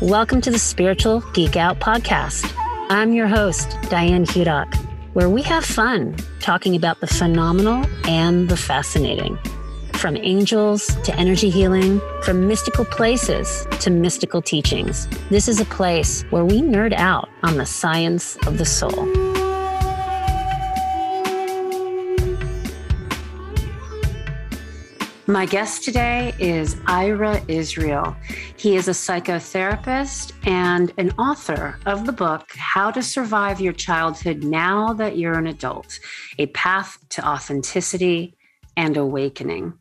Welcome to the Spiritual Geek Out Podcast. I'm your host, Diane Hudock, where we have fun talking about the phenomenal and the fascinating. From angels to energy healing, from mystical places to mystical teachings, this is a place where we nerd out on the science of the soul. My guest today is Ira Israel. He is a psychotherapist and an author of the book, How to Survive Your Childhood Now That You're an Adult A Path to Authenticity and Awakening.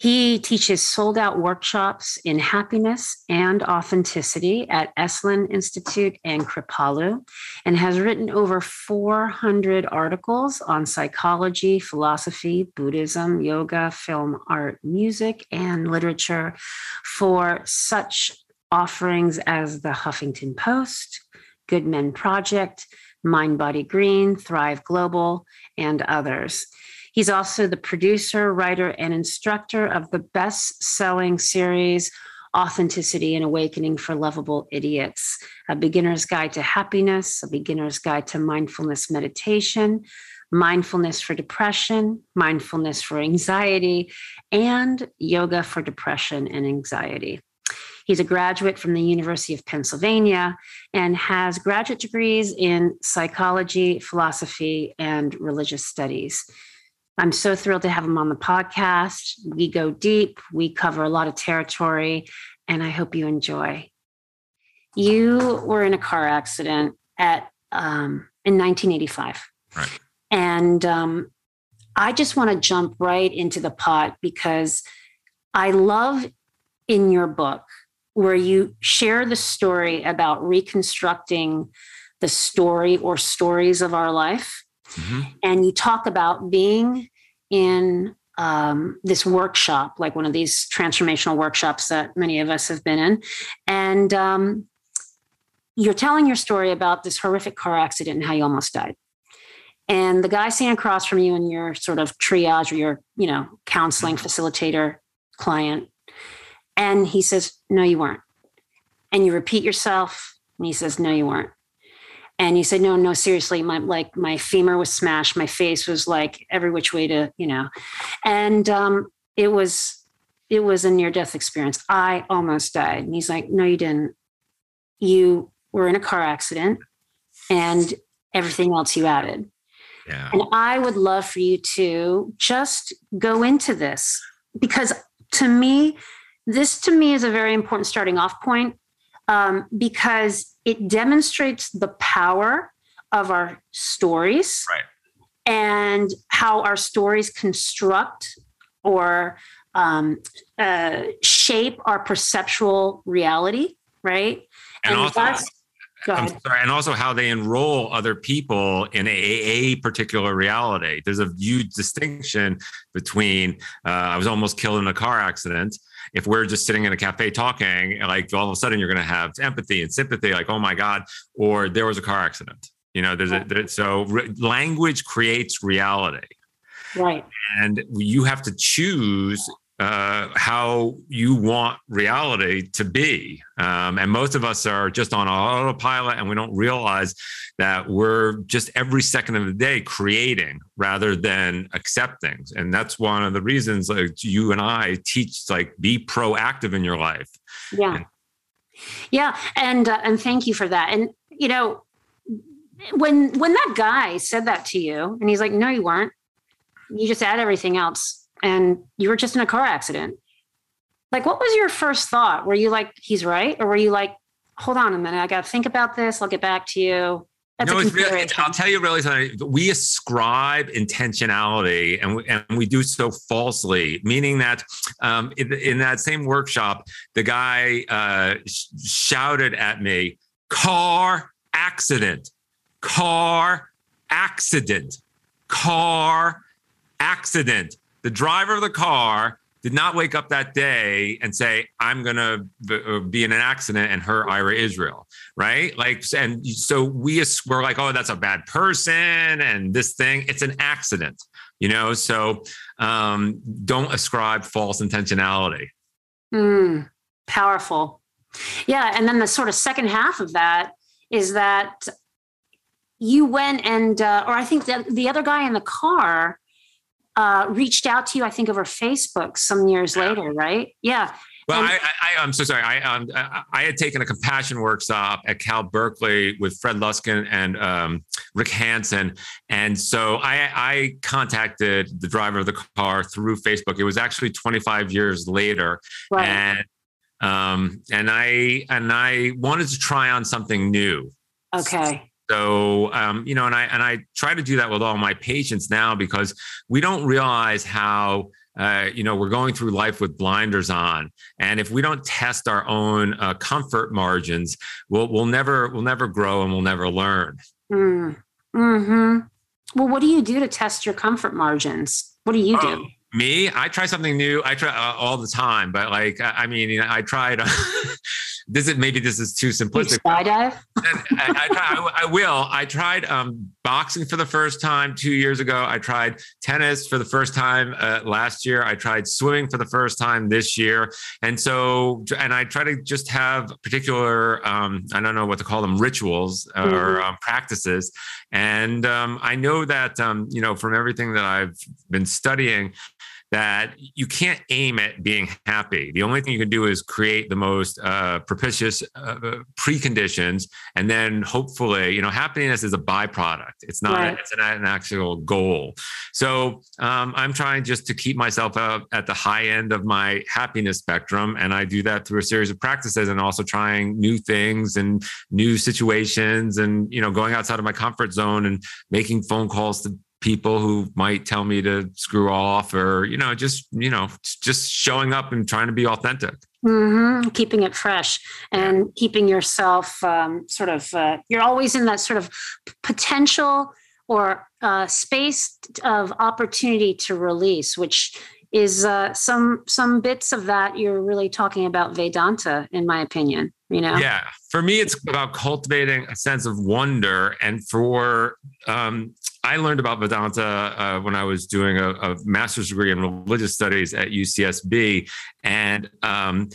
He teaches sold out workshops in happiness and authenticity at Esalen Institute and Kripalu and has written over 400 articles on psychology, philosophy, Buddhism, yoga, film, art, music, and literature for such offerings as the Huffington Post, Good Men Project, Mind Body Green, Thrive Global, and others. He's also the producer, writer, and instructor of the best selling series, Authenticity and Awakening for Lovable Idiots, a beginner's guide to happiness, a beginner's guide to mindfulness meditation, mindfulness for depression, mindfulness for anxiety, and yoga for depression and anxiety. He's a graduate from the University of Pennsylvania and has graduate degrees in psychology, philosophy, and religious studies. I'm so thrilled to have him on the podcast. We go deep, we cover a lot of territory, and I hope you enjoy. You were in a car accident at um, in 1985, right? And um, I just want to jump right into the pot because I love in your book where you share the story about reconstructing the story or stories of our life Mm-hmm. And you talk about being in um, this workshop, like one of these transformational workshops that many of us have been in. And um, you're telling your story about this horrific car accident and how you almost died. And the guy sitting across from you in your sort of triage or your, you know, counseling mm-hmm. facilitator client. And he says, No, you weren't. And you repeat yourself. And he says, No, you weren't and he said no no seriously my like my femur was smashed. My face was like every which way to you know. And um it was it was a near death experience. I almost died. And he's like no you didn't. You were in a car accident and everything else you added. Yeah. and i would love for you to just go into this because to me this to me is a very important starting off point um, because it demonstrates the power of our stories right. and how our stories construct or um, uh, shape our perceptual reality, right? And, and also, I'm sorry, and also how they enroll other people in a, a particular reality. There's a huge distinction between uh, I was almost killed in a car accident if we're just sitting in a cafe talking, like all of a sudden you're going to have empathy and sympathy, like, oh my God, or there was a car accident. You know, there's a, there, so re- language creates reality. Right. And you have to choose uh, how you want reality to be. Um, and most of us are just on autopilot and we don't realize that we're just every second of the day creating rather than accepting. And that's one of the reasons like you and I teach like be proactive in your life. Yeah. And, yeah. And, uh, and thank you for that. And, you know, when, when that guy said that to you and he's like, no, you weren't, you just add everything else and you were just in a car accident. Like, what was your first thought? Were you like, he's right? Or were you like, hold on a minute, I got to think about this. I'll get back to you. That's no, it's really, it's, I'll tell you really something. We ascribe intentionality and we, and we do so falsely, meaning that um, in, in, that same workshop, the guy uh, sh- shouted at me, car accident, car accident, car accident the driver of the car did not wake up that day and say, I'm going to uh, be in an accident and hurt Ira Israel. Right. Like, and so we were like, oh, that's a bad person and this thing, it's an accident, you know? So um, don't ascribe false intentionality. Mm, powerful. Yeah. And then the sort of second half of that is that you went and, uh, or I think that the other guy in the car uh, reached out to you, I think over Facebook some years yeah. later, right? Yeah. Well, I, I, am so sorry. I, um, I had taken a compassion workshop at Cal Berkeley with Fred Luskin and um, Rick Hanson, and so I, I contacted the driver of the car through Facebook. It was actually 25 years later, right. and um, and I and I wanted to try on something new. Okay. So um, you know, and I and I try to do that with all my patients now because we don't realize how uh, you know, we're going through life with blinders on, and if we don't test our own uh, comfort margins, we'll we'll never we'll never grow and we'll never learn. Mm. Hmm. Well, what do you do to test your comfort margins? What do you do? Oh, me, I try something new. I try uh, all the time, but like, I mean, you know, I tried. this is maybe this is too simplistic. Skydive? I, I, I, I, will. I tried um, boxing for the first time two years ago. I tried tennis for the first time uh, last year. I tried swimming for the first time this year. And so, and I try to just have particular, um, I don't know what to call them, rituals or mm-hmm. um, practices. And um, I know that, um, you know, from everything that I've been studying, that you can't aim at being happy. The only thing you can do is create the most uh, propitious uh, preconditions, and then hopefully, you know, happiness is a byproduct. It's not. Right. It's an, an, actual goal. So um, I'm trying just to keep myself up at the high end of my happiness spectrum, and I do that through a series of practices, and also trying new things and new situations, and you know, going outside of my comfort zone and making phone calls to people who might tell me to screw off or you know just you know just showing up and trying to be authentic mm-hmm. keeping it fresh and yeah. keeping yourself um, sort of uh, you're always in that sort of potential or uh, space of opportunity to release which is uh, some some bits of that you're really talking about vedanta in my opinion you know yeah for me it's about cultivating a sense of wonder and for um, I learned about Vedanta uh, when I was doing a, a, master's degree in religious studies at UCSB, and um,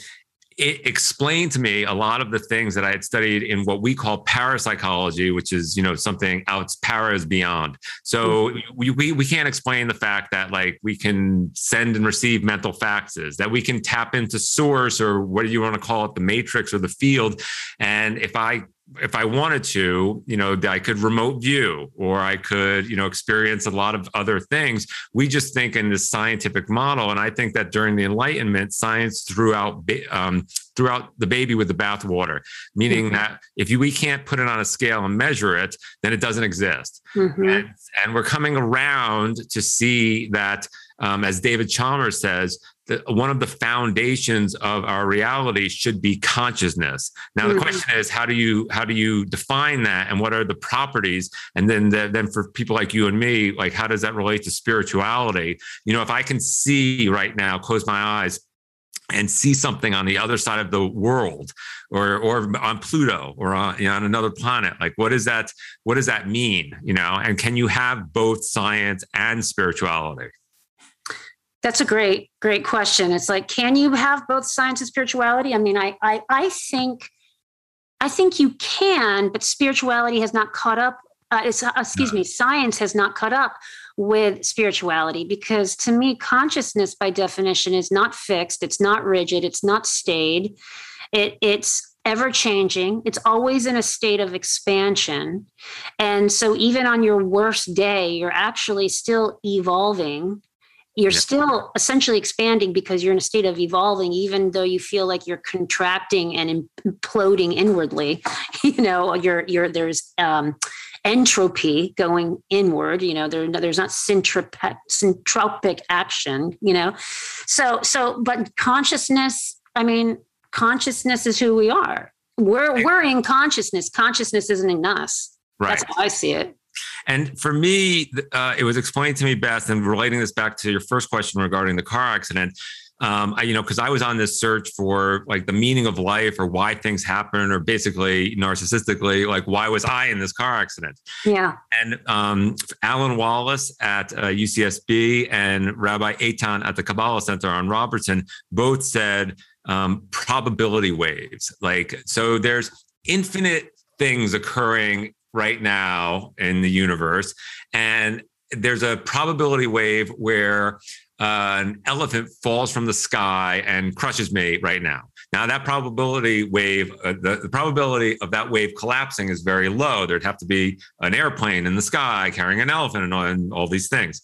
it explained to me a lot of the things that I had studied in what we call parapsychology, which is you know something else para is beyond. So we, we we can't explain the fact that like we can send and receive mental faxes, that we can tap into source or what do you want to call it, the matrix or the field, and if I if I wanted to, you know, I could remote view or I could, you know, experience a lot of other things. We just think in this scientific model, and I think that during the Enlightenment, science threw out um, throughout the baby with the bathwater, meaning mm-hmm. that if you, we can't put it on a scale and measure it, then it doesn't exist. Mm-hmm. And, and, we're coming around to see that, um, as David Chalmers says, that one of the foundations of our reality should be consciousness. Now mm-hmm. the question is, how do you how do you define that, and what are the properties? And then the, then for people like you and me, like how does that relate to spirituality? You know, if I can see right now, close my eyes and see something on the other side of the world or or on Pluto or on, you know, on another planet like what does that what does that mean you know and can you have both science and spirituality that's a great great question. It's like can you have both science and spirituality? I mean i i, I think i think you can but spirituality has not caught up uh, uh, excuse me science has not caught up with spirituality because to me consciousness by definition is not fixed it's not rigid it's not stayed it, it's ever changing it's always in a state of expansion. And so even on your worst day you're actually still evolving you're yeah. still essentially expanding because you're in a state of evolving even though you feel like you're contracting and imploding inwardly. You know you're you're there's um entropy going inward you know there, there's not syntropic, syntropic action you know? So so but consciousness i mean consciousness is who we are. We're we're in consciousness. Consciousness isn't in us. Right. that's how i see it and for me, uh, it was explained to me best, and relating this back to your first question regarding the car accident um, I, you know, because I was on this search for like the meaning of life or why things happen, or basically narcissistically, like why was I in this car accident? Yeah. And um, Alan Wallace at uh, UCSB and Rabbi Eitan at the Kabbalah Center on Robertson both said um, probability waves. Like, so there's infinite things occurring right now in the universe. And there's a probability wave where uh, an elephant falls from the sky and crushes me right now. Now, that probability wave, uh, the, the, probability of that wave collapsing is very low. There'd have to be an airplane in the sky carrying an elephant and and all these things.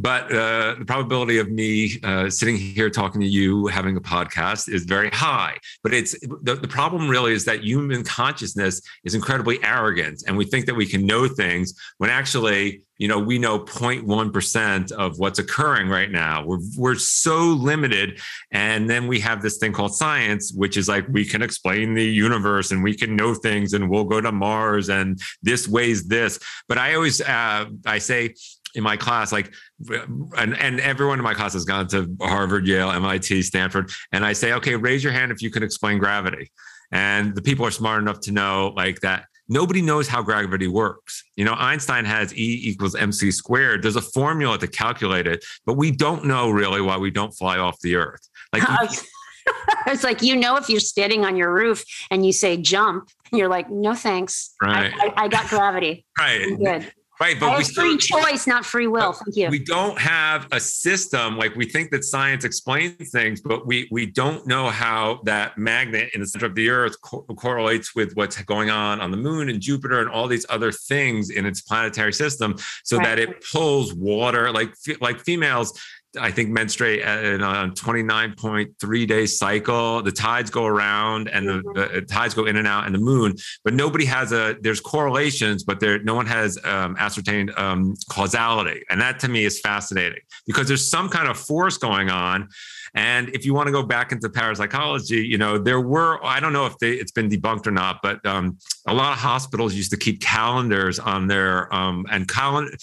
But uh, the probability of me uh, sitting here talking to you, having a podcast, is very high. But it's the, the problem really is that human consciousness is incredibly arrogant, and we think that we can know things when actually you know we know 0.1% of what's occurring right now we're, we're so limited and then we have this thing called science which is like we can explain the universe and we can know things and we'll go to mars and this weighs this but i always uh, i say in my class, like, and, and everyone in my class has gone to Harvard, Yale, MIT, Stanford. And I say, okay, raise your hand if you can explain gravity. And the people are smart enough to know like that nobody knows how gravity works. You know, Einstein has E equals mc squared. There's a formula to calculate it, but we don't know really why we don't fly off the earth. Like, it's like you know if you're standing on your roof and you say jump, you're like, no thanks. Right. I, I, I got gravity. Right. Right, but we free choice, not free will. Thank you. We don't have a system like we think that science explains things, but we we don't know how that magnet in the center of the Earth co- correlates with what's going on on the Moon and Jupiter and all these other things in its planetary system, so right. that it pulls water. Like like females I think menstruate in a 29.3 day cycle. The tides go around and the, mm-hmm. the, tides go in and out and the moon, but nobody has a, there's correlations, but there, no one has um, ascertained um, causality. And that to me is fascinating because there's some kind of force going on. And if you want to go back into parapsychology, you know, there were, I don't know if they, it's been debunked or not, but um, a lot of hospitals used to keep calendars on their, um, and calendar,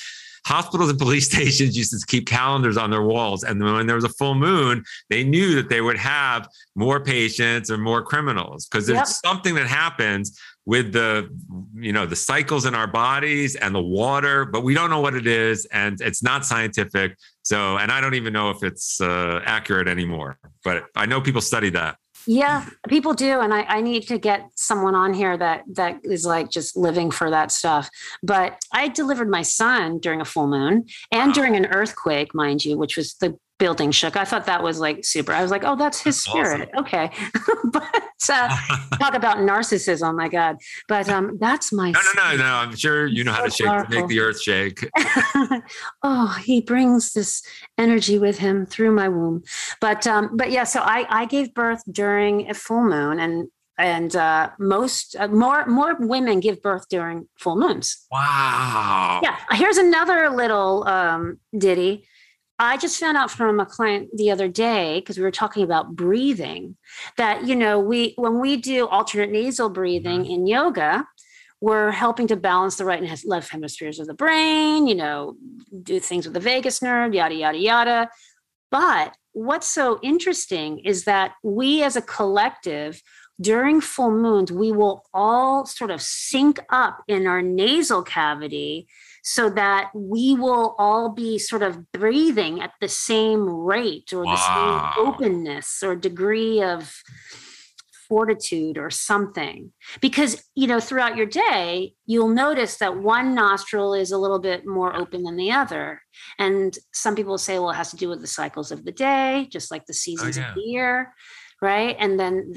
hospitals and police stations used to keep calendars on their walls. And when there was a full moon, they knew that they would have more patients or more criminals because there's yep. something that happens with the you know the cycles in our bodies and the water but we don't know what it is and it's not scientific so and i don't even know if it's uh, accurate anymore but i know people study that yeah, people do, and I, I need to get someone on here that that is like just living for that stuff. But I delivered my son during a full moon and wow. during ah. an earthquake, mind you, which was the building shook. I thought that was like super. I was like, oh, that's his spirit. Awesome. Okay. but uh, talk about narcissism. My God. But um, that's my. No, no, no, no. I'm sure you know so how to shake, powerful. make the earth shake. oh, he brings this energy with him through my womb. But um, but yeah. So I I gave birth during a full moon, and and uh, most uh, more more women give birth during full moons. Wow. Yeah. Here's another little um, ditty. I just found out from a client the other day because we were talking about breathing that you know we when we do alternate nasal breathing mm-hmm. in yoga we're helping to balance the right and left hemispheres of the brain you know do things with the vagus nerve yada yada yada but what's so interesting is that we as a collective during full moons we will all sort of sync up in our nasal cavity so that we will all be sort of breathing at the same rate or wow. the same openness or degree of fortitude or something. Because you know throughout your day you'll notice that one nostril is a little bit more open than the other. And some people say well it has to do with the cycles of the day just like the oh, seasons oh, yeah. of the year right? And then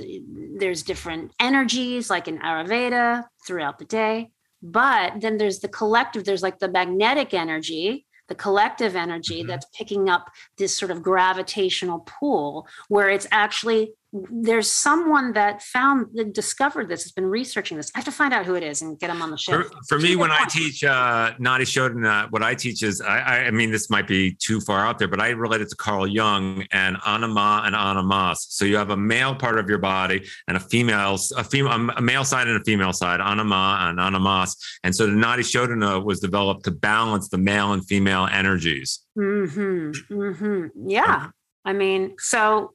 there's different energies like in ayurveda throughout the day but then there's the collective, there's like the magnetic energy, the collective energy mm-hmm. that's picking up this sort of gravitational pull where it's actually there's someone that found that discovered this has been researching this. I have to find out who it is and get him on the show. For, for me when i teach uh nadi shodhana what i teach is I, I mean this might be too far out there but i relate it to carl jung and anima and animus so you have a male part of your body and a female a female a male side and a female side anima and animus and so the nadi shodhana was developed to balance the male and female energies. Mm-hmm, mm-hmm. yeah. I mean so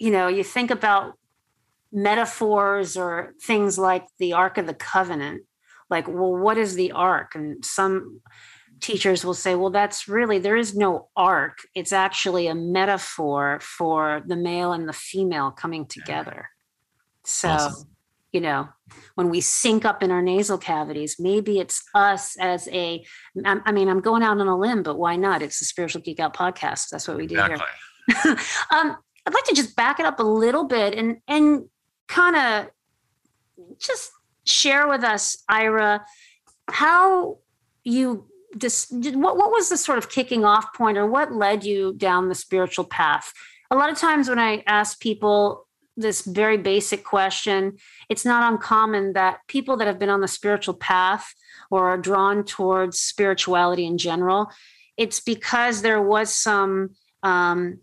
you know, you think about metaphors or things like the Ark of the Covenant, like, well, what is the Ark? And some teachers will say, well, that's really, there is no arc. It's actually a metaphor for the male and the female coming together. So, awesome. you know, when we sync up in our nasal cavities, maybe it's us as a, I mean, I'm going out on a limb, but why not? It's the Spiritual Geek Out podcast. That's what we do exactly. here. um, I'd like to just back it up a little bit and, and kind of just share with us, Ira, how you this what, what was the sort of kicking off point or what led you down the spiritual path? A lot of times when i ask people this very basic question it's not uncommon that people that have been on the spiritual path or are drawn towards spirituality in general it's because there was some um,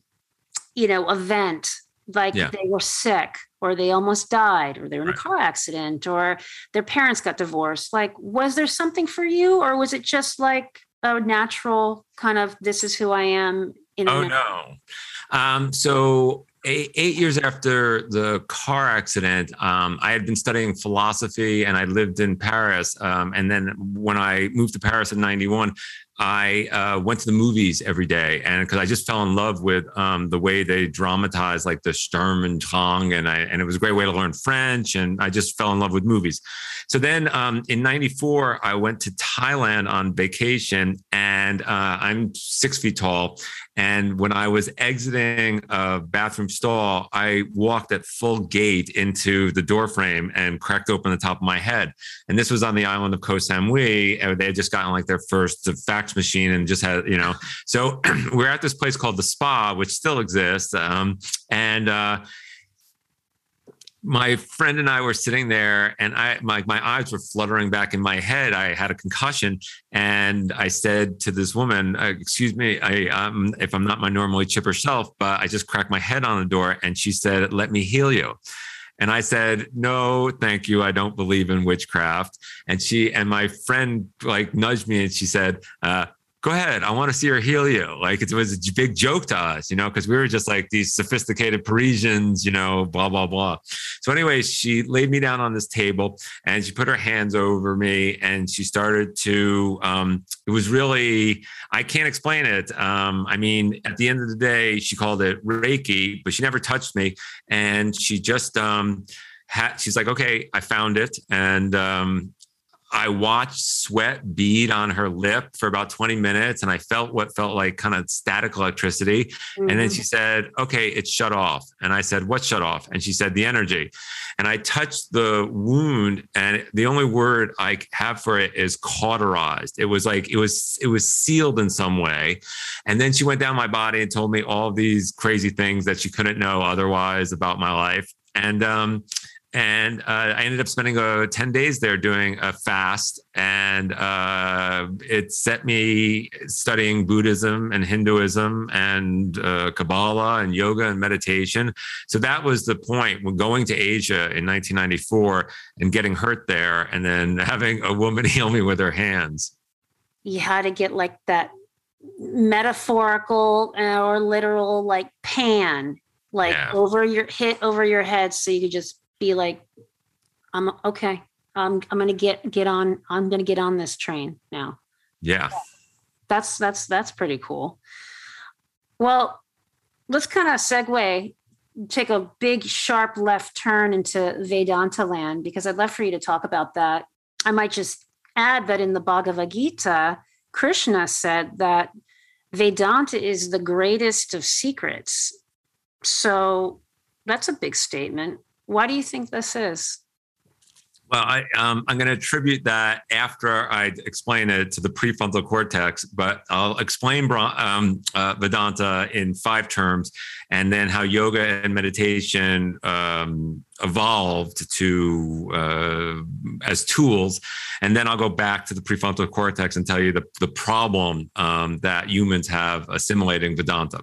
you know event like yeah. they were sick or they almost died or they were in right. a car accident or their parents got divorced like was there something for you or was it just like a natural kind of this is who i am in oh no um, so eight, eight, years after the car accident um, i had been studying philosophy and i lived in paris um, and then when i moved to paris in 91 I uh, went to the movies every day, and because I just fell in love with um, the way they dramatized like the Sturm und and I and it was a great way to learn French, and I just fell in love with movies. So then um, in '94, I went to Thailand on vacation, and uh, I'm six feet tall, and when I was exiting a bathroom stall, I walked at full gait into the door frame and cracked open the top of my head. And this was on the island of Koh Samui. And They had just gotten like their first fax machine and just had, you know. So we're at this place called the Spa, which still exists. Um, and uh, my friend and I were sitting there, and I my my eyes were fluttering back in my head. I had a concussion, and I said to this woman, uh, "Excuse me, I um, if I'm not my normally chipper self, but I just cracked my head on the door." And she said, "Let me heal you." And I said, no, thank you. I don't believe in witchcraft. And she and my friend like nudged me and she said, uh, go ahead. I want to see her heal you. Like it was a big joke to us, you know, because we were just like these sophisticated Parisians, you know, blah, blah, blah. So, anyway, she laid me down on this table and she put her hands over me and she started to, um, it was really, I can't explain it. Um, I mean, at the end of the day, she called it Reiki, but she never touched me. And she just, um, had, she's like, okay, I found it. And um, I watched sweat bead on her lip for about 20 minutes and I felt what felt like kind of static electricity. Mm-hmm. And then she mm-hmm. said, Okay, it's shut off. And I said, What shut off? And she said, The energy. And I touched the wound, and the only word I have for it is cauterized. It was like it was it was sealed in some way. And then she went down my body and told me all these crazy things that she couldn't know otherwise about my life. And um, and uh, I ended up spending uh, 10 days there doing a fast. And uh, it set me studying Buddhism and Hinduism and uh, Kabbalah and yoga and meditation. So that was the point when going to Asia in 1994 and getting hurt there and then having a woman heal me with her hands. You had to get like that metaphorical uh, or literal like pan like yeah. over your hit over your head so you could just be like, I'm okay. I'm I'm gonna get get on. I'm gonna get on this train now. Yeah. That's that's that's pretty cool. Well, let's kind of segue, take a big sharp left turn into Vedanta land because I'd love for you to talk about that. I might just add that in the Bhagavad Gita, Krishna said that Vedanta is the greatest of secrets. So that's a big statement. Why do you think this is? Well, I, um, I'm going to attribute that after I explain it to the prefrontal cortex, but I'll explain um, uh, Vedanta in five terms and then how yoga and meditation um, evolved to uh, as tools. And then i'll go back to the prefrontal cortex and tell you the, the problem um, that humans have assimilating vedanta.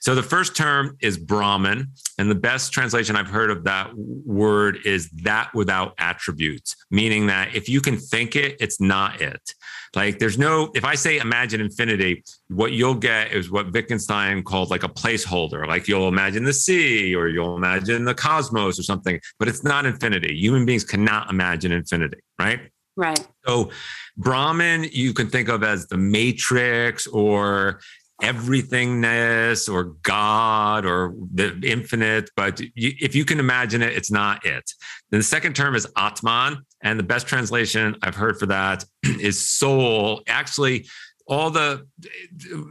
So the first term is brahman and the best translation i've heard of that word is that without attributes meaning that if you can think it it's not it like there's no, if I say imagine infinity, what you'll get is what Wittgenstein called like a placeholder. Like you'll imagine the sea or you'll imagine the cosmos or something, but it's not infinity. Human beings cannot imagine infinity, right? Right. So Brahman, you can think of as the matrix or everythingness or God or the infinite. But you, if you can imagine it, it's not it. Then the second term is Atman. And the best translation I've heard for that is soul. Actually, all the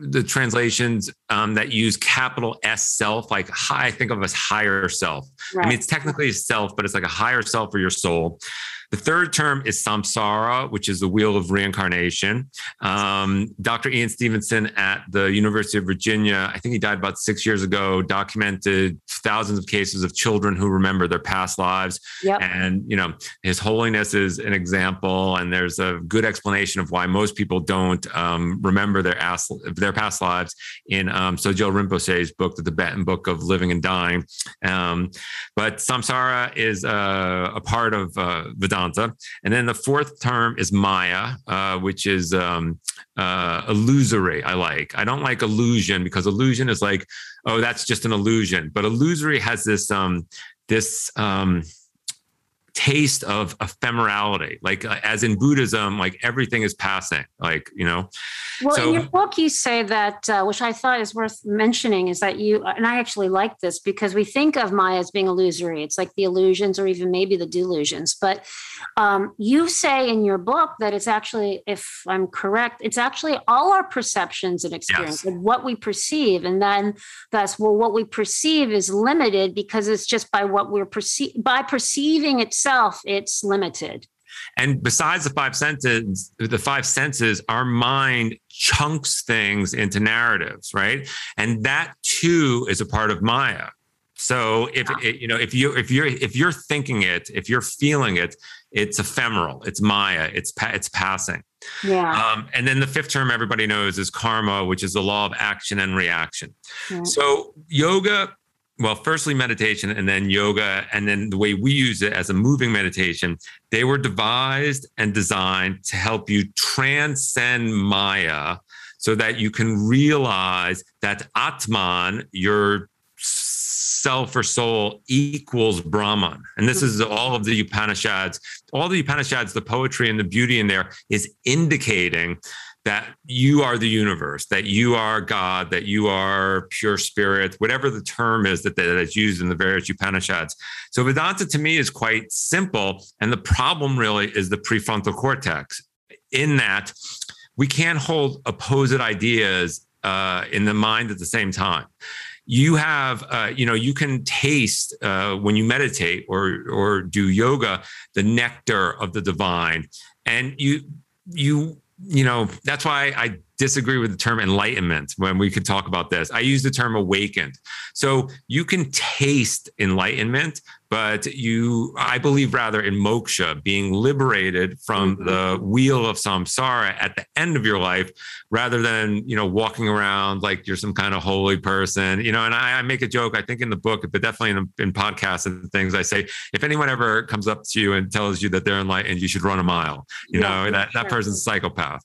the translations um, that use capital S self, like high, I think of as higher self. Right. I mean, it's technically self, but it's like a higher self for your soul. The third term is samsara, which is the wheel of reincarnation. Um, Dr. Ian Stevenson at the University of Virginia, I think he died about six years ago, documented thousands of cases of children who remember their past lives. Yep. And, you know, his holiness is an example. And there's a good explanation of why most people don't um, remember their, as- their past lives in um, Sogyal Rinpoche's book, The Tibetan Book of Living and Dying. Um, but samsara is uh, a part of uh, Vedanta Vedanta. And then the fourth term is Maya, uh, which is um, uh, illusory. I like. I don't like illusion because illusion is like, oh, that's just an illusion. But illusory has this um, this um, taste of ephemerality like uh, as in buddhism like everything is passing like you know? Well so, in your book you say that uh, which i thought is worth mentioning is that you and i actually like this because we think of maya as being illusory. It's like the illusions or even maybe the delusions. But um, you say in your book that it's actually if i'm correct it's actually all our perceptions and experience yes. what we perceive. And then thus well what we perceive is limited because it's just by what we're perceiving by perceiving itself itself, it's limited. And besides the five senses, the five senses, our mind chunks things into narratives, right? And that too is a part of Maya. So if it, you know if you if you're if you're thinking it, if you're feeling it, it's ephemeral, it's Maya, it's it's passing. Yeah. Um, and then the fifth term everybody knows is karma, which is the law of action and reaction. Yeah. So yoga well, firstly, meditation and then yoga, and then the way we use it as a moving meditation, they were devised and designed to help you transcend Maya so that you can realize that Atman, your self or soul, equals Brahman. And this is all of the Upanishads. All the Upanishads, the poetry and the beauty in there is indicating that you are the universe, that you are God, that you are pure spirit, whatever the term is that, that is used in the various Upanishads. So Vedanta to me is quite simple. And the problem really is the prefrontal cortex, in that we can't hold opposite ideas uh, in the mind at the same time you have uh, you know you can taste uh, when you meditate or or do yoga the nectar of the divine and you you you know, that's why I disagree with the term enlightenment when we could talk about this. I use the term awakened. So you can taste enlightenment, but you, I believe rather in moksha, being liberated from mm-hmm. the wheel of samsara at the end of your life, rather than, you know, walking around like you're some kind of holy person, you know, and I, I make a joke, I think in the book, but definitely in, in podcasts and things, I say, if anyone ever comes up to you and tells you that they're enlightened, you should run a mile, you yeah, know, that, sure. that person's psychopath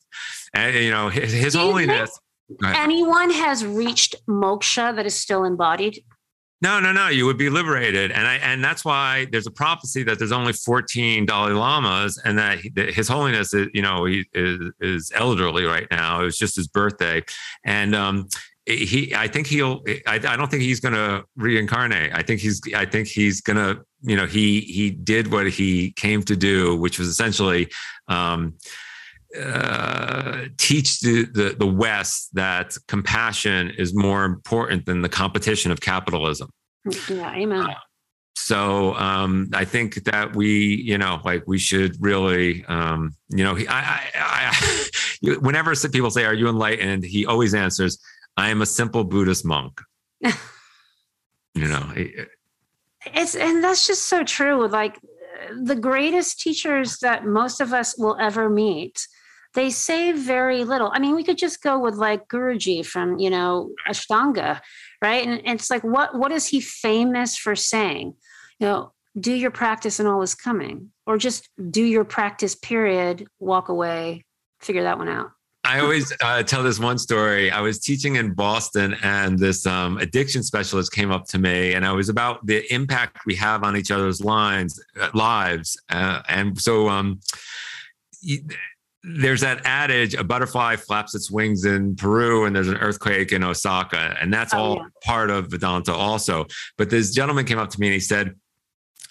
and you know his, his holiness anyone has reached moksha that is still embodied no, no, no. You would be liberated, and I, and that's why there's a prophecy that there's only 14 Dalai Lamas, and that, he, that His Holiness, is, you know, he is, is elderly right now. It was just his birthday, and um, he, I think he'll. I, I don't think he's going to reincarnate. I think he's. I think he's going to. You know, he he did what he came to do, which was essentially. Um, uh, teach the, the, the West that compassion is more important than the competition of capitalism. Yeah, amen. Uh, so um, I think that we, you know, like we should really, um, you know, he, I, I, I, whenever people say, "Are you enlightened?" he always answers, "I am a simple Buddhist monk." you know, it's and that's just so true. Like the greatest teachers that most of us will ever meet they say very little. I mean, we could just go with like Guruji from, you know, Ashtanga, right? And, and it's like, what what is he famous for saying? You know, do your practice and all is coming, or just do your practice, period, walk away, figure that one out. I always uh, tell this one story. I was teaching in Boston, and this um, addiction specialist came up to me, and I was about the impact we have on each other's lines, uh, lives. Uh, and so, um, there's that adage a butterfly flaps its wings in Peru and there's an earthquake in Osaka. And that's oh, all yeah. part of Vedanta also. But this gentleman came up to me and he said,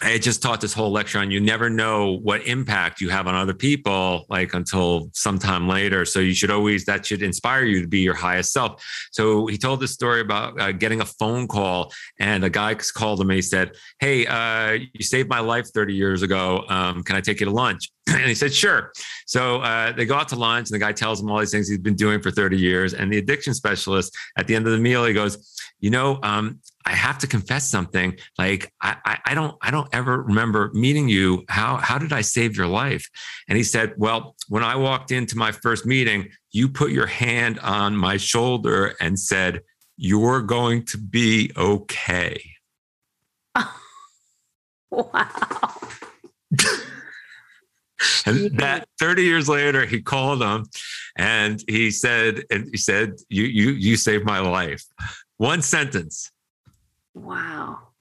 I just taught this whole lecture on you never know what impact you have on other people, like until sometime later. So you should always, that should inspire you to be your highest self. So he told this story about uh, getting a phone call, and a guy called him and he said, Hey, uh, you saved my life 30 years ago. Um, can I take you to lunch? and he said, sure. So uh, they go out to lunch, and the guy tells him all these things he's been doing for 30 years. And the addiction specialist at the end of the meal, he goes, you know, um, I have to confess something. Like I, I, I, don't, I don't ever remember meeting you. How, how did I save your life? And he said, well, when I walked into my first meeting, you put your hand on my shoulder and said, you're going to be okay. wow. and that 30 years later he called him and he said and he said you you you saved my life one sentence wow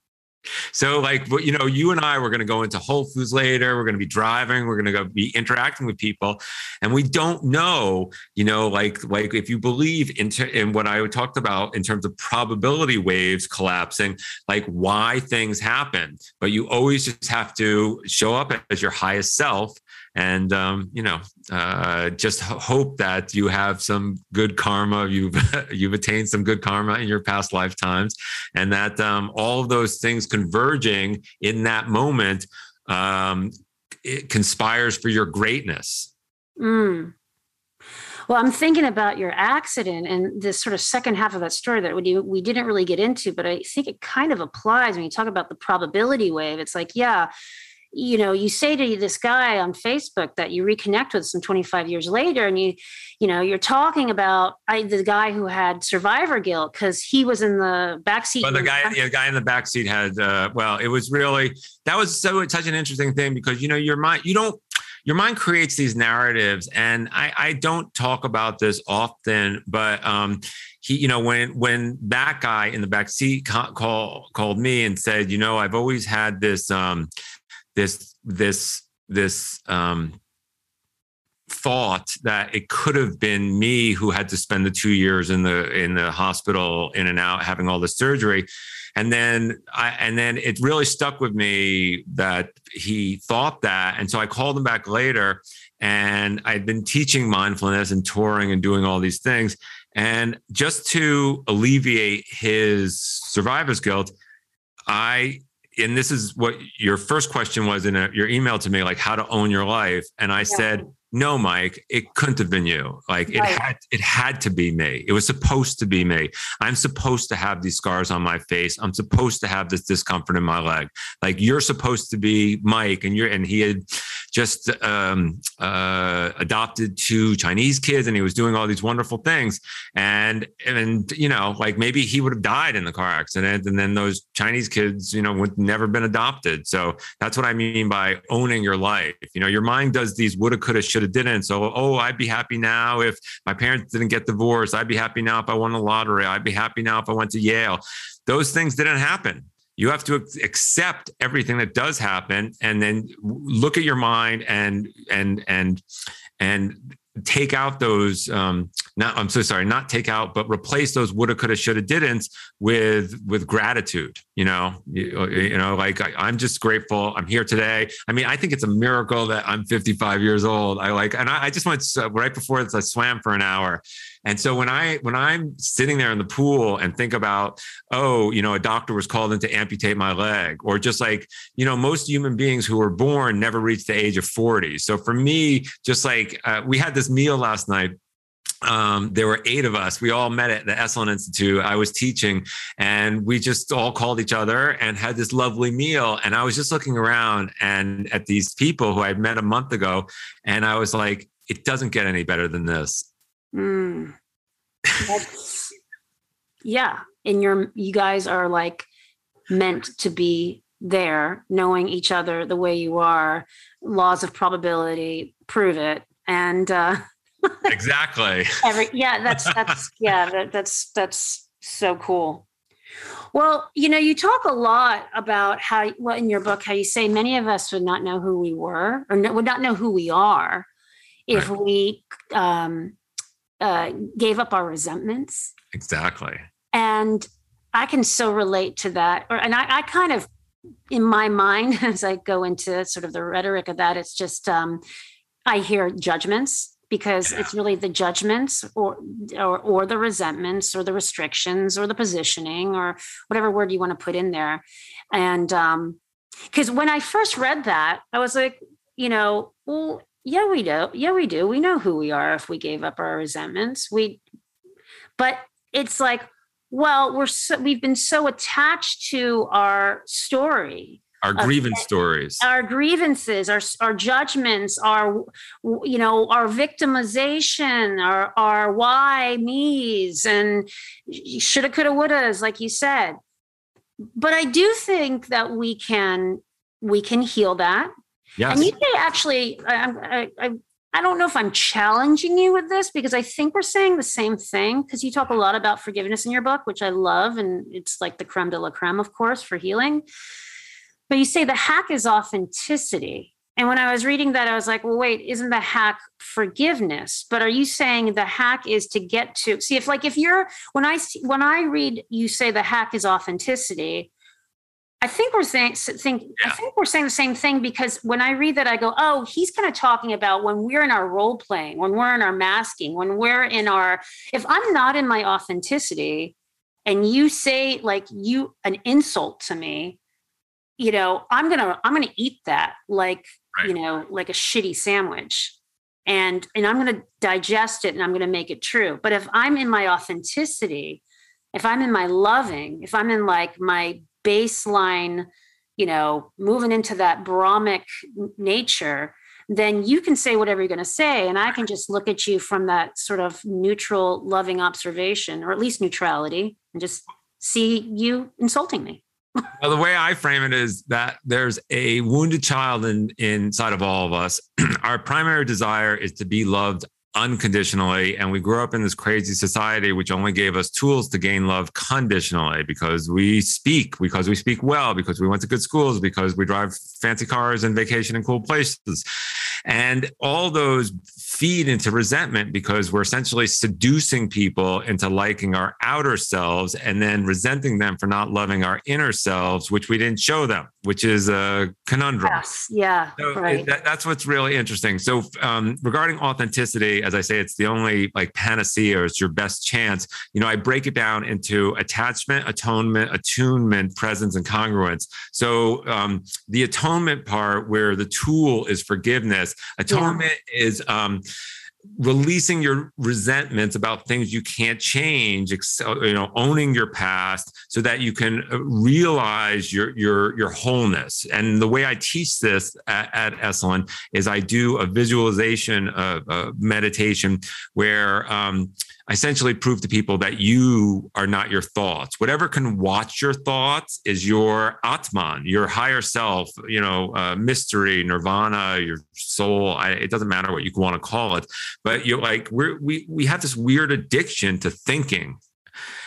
so, like, you know, you and I, we're going to go into Whole Foods later. We're going to be driving. We're going to go be interacting with people, and we don't know, you know, like, like if you believe in, in what I talked about in terms of probability waves collapsing, like why things happen. But you always just have to show up as your highest self and um, you know uh, just hope that you have some good karma you've you've attained some good karma in your past lifetimes and that um, all of those things converging in that moment um, it conspires for your greatness mm. Well, I'm thinking about your accident and this sort of second half of that story that we, we didn't really get into, but I think it kind of applies when you talk about the probability wave. It's like, yeah, you know you say to this guy on facebook that you reconnect with some 25 years later and you you know you're talking about I, the guy who had survivor guilt because he was in the backseat well the guy yeah, the guy in the backseat had uh, well it was really that was so such an interesting thing because you know your mind you don't your mind creates these narratives and i i don't talk about this often but um he you know when when that guy in the back seat call, called me and said you know i've always had this um this this this um, thought that it could have been me who had to spend the two years in the in the hospital in and out having all the surgery. And then i and then it really stuck with me that he thought that. And so i called him back later and i'd been teaching mindfulness and touring and doing all these things. And just to alleviate his survivor's guilt i and this is what your first question was in a, your email to me, like how to own your life. And I yeah. said, no, Mike, it couldn't have been you. Like right. it had, it had to be me. It was supposed to be me. I'm supposed to have these scars on my face. I'm supposed to have this discomfort in my leg. Like you're supposed to be Mike, and you're, and he had just um, uh, adopted two Chinese kids, and he was doing all these wonderful things. And and you know, like maybe he would have died in the car accident, and then those Chinese kids, you know, would never been adopted. So that's what I mean by owning your life. You know, your mind does these woulda, coulda, shoulda didn't. So, oh, I'd be happy now if my parents didn't get divorced. I'd be happy now if I won the lottery. I'd be happy now if I went to Yale. Those things didn't happen. You have to accept everything that does happen, and then look at your mind and and and and take out those um not i'm so sorry not take out but replace those woulda coulda shoulda didn't with with gratitude you know? You, you know like I, i'm just grateful. I'm here today. I mean i think it's a miracle that i'm 55 years old. I like and i, I just went uh, right before this i swam for an hour and so when I when I'm sitting there in the pool and think about, oh, you know, a doctor was called in to amputate my leg, or just like, you know, most human beings who were born never reach the age of 40. So for me, just like uh, we had this meal last night um, there were eight of us. We all met at the Esalen Institute. I was teaching, and we just all called each other and had this lovely meal. And I was just looking around and at these people who I'd met a month ago, and I was like, it doesn't get any better than this. Mm. Yeah. And you're, you guys are like meant to be there, knowing each other the way you are. Laws of probability prove it. And, uh, exactly. Every, yeah, that's, that's, yeah, that, that's, that's so cool. Well, you know, you talk a lot about how, well, in your book, how you say many of us would not know who we were or no, would not know who we are if right. we um, uh, gave up our resentments. Exactly. And I can so relate to that. Or, and I, I kind of, in my mind, as I go into sort of the rhetoric of that, it's just um, I hear judgments because yeah. it's really the judgments or, or or the resentments or the restrictions or the positioning or whatever word you want to put in there and um because when i first read that i was like you know well yeah we do. Yeah we do. We know who we are if we gave up our resentments. We but it's like well we're so we've been so attached to our story our grievance stories. Our grievances our, our judgments our you know our victimization our our why me's and shoulda coulda wouldas like you said. But i do think that we can we can heal that yes. and you say actually I, I, I don't know if I'm challenging you with this because I think we're saying the same thing because you talk a lot about forgiveness in your book, which I love. And it's like the creme de la creme, of course, for healing. But you say the hack is authenticity. And when I was reading that, I was like, well, wait, isn't the hack forgiveness? But are you saying the hack is to get to see if like if you're when I when I read you say the hack is authenticity, I think we're saying think yeah. I think we're saying the same thing because when I read that, I go, oh, he's kind of talking about when we're in our role playing, when we're in our masking, when we're in our if I'm not in my authenticity and you say like you an insult to me, you know i'm gonna i'm gonna eat that like right. you know like a shitty sandwich and and i'm gonna digest it and i'm gonna make it true but if i'm in my authenticity if i'm in my loving if i'm in like my baseline you know moving into that brahmic nature then you can say whatever you're going to say and i can just look at you from that sort of neutral loving observation or at least neutrality and just see you insulting me well, the way I frame it is that there's a wounded child in, inside of all of us. Our primary desire is to be loved unconditionally. And we grew up in this crazy society, which only gave us tools to gain love conditionally because we speak, because we speak well, because we went to good schools, because we drive fancy cars and vacation in cool places. And all those feed into resentment because we're essentially seducing people into liking our outer selves and then resenting them for not loving our inner selves, which we didn't show them, which is a conundrum. Yes. Yeah. So right. that, that's what's really interesting. So, um, regarding authenticity, as I say, it's the only like panacea, it's your best chance. You know, I break it down into attachment, atonement, attunement, presence, and congruence. So, um, the atonement part, where the tool is forgiveness, atonement yeah. is, um, releasing your resentments about things you can't change you know owning your past so that you can uh, realize your your your wholeness. And the way i teach this at, at esalen is i do a visualization of, meditation where um, Essentially prove to people that you are not your thoughts. Whatever can watch your thoughts is your Atman, your higher self, you know, uh, mystery, nirvana, your soul. I, it doesn't matter what you want to call it, but you like we we we have this weird addiction to thinking,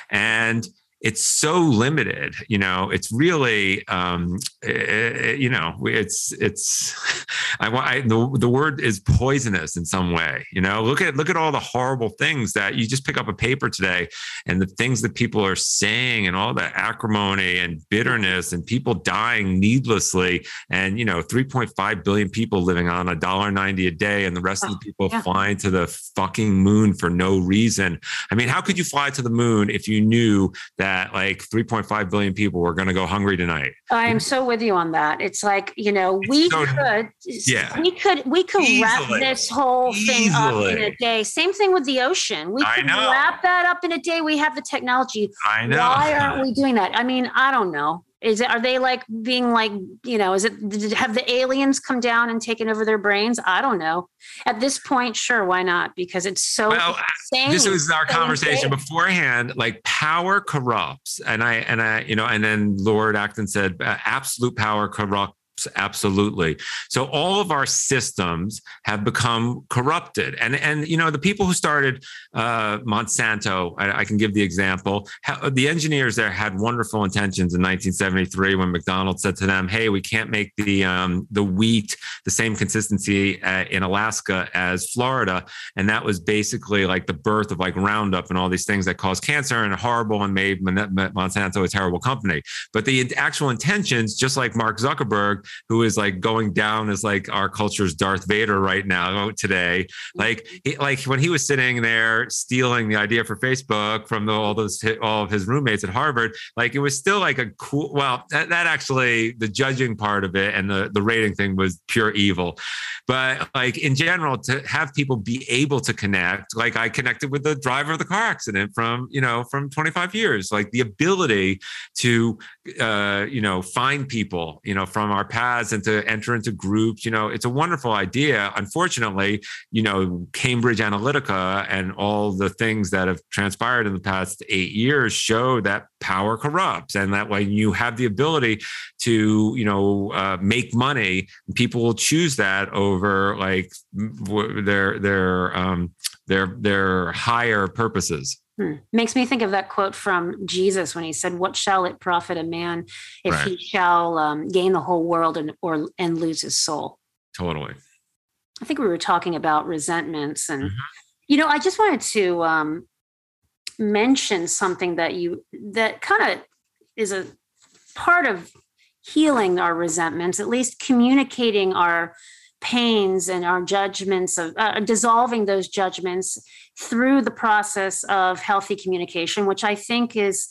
and it's so limited you know it's really um it, eh, eh, you know it's it's i want I, the, the word is poisonous in some way you know look at look at all the horrible things that you just pick up a paper today and the things that people are saying and all the acrimony and bitterness and people dying needlessly and you know 3.5 billion people living on a dollar 90 a day and the rest of the people yeah. flying to the fucking moon for no reason i mean how could you fly to the moon if you knew that that like 3.5 billion people were going to go hungry tonight. I am so with you on that. It's like, you know, we so, could, yeah, we could, we could Easily. wrap this whole thing Easily. up in a day. Same thing with the ocean. We could wrap that up in a day. We have the technology. I know. Why aren't we doing that? I mean, I don't know. Is it, are they like being like, you know, is it, have the aliens come down and taken over their brains? I don't know. At this point, sure, why not? Because it's so well, insane. This was our conversation beforehand. Like power corrupts. And I, and I, you know, and then Lord Acton said, absolute power corrupts absolutely. So all of our systems have become corrupted, and and you know the people who started uh, Monsanto, I, I, can give the example. The engineers there had wonderful intentions in 1973 when McDonald said to them, "Hey, we can't make the um, the wheat the same consistency uh, in Alaska as Florida," and that was basically like the birth of like Roundup and all these things that cause cancer and horrible and made Monsanto a terrible company. But the actual intentions, just like Mark Zuckerberg, who is like going down as like our culture's Darth Vader right now today, like like when he was sitting there stealing the idea for Facebook from the, all those all of his roommates at Harvard, like it was still like a cool. Well, that, that actually the judging part of it and the the rating thing was pure evil, but like in general to have people be able to connect, like I connected with the driver of the car accident from you know from 25 years, like the ability to uh, you know find people you know from our and to enter into groups. You know, it's a wonderful idea. Unfortunately, you know, Cambridge Analytica and all the things that have transpired in the past eight years show that power corrupts and that when you have the ability to you know uh, make money people will choose that over like their their um their their higher purposes Hmm. Makes me think of that quote from Jesus when he said, "What shall it profit a man if right. he shall um, gain the whole world and or and lose his soul?" Totally. I think we were talking about resentments, and mm-hmm. you know, I just wanted to um, mention something that you that kind of is a part of healing our resentments, at least communicating our pains and our judgments of uh, dissolving those judgments through the process of healthy communication which i think is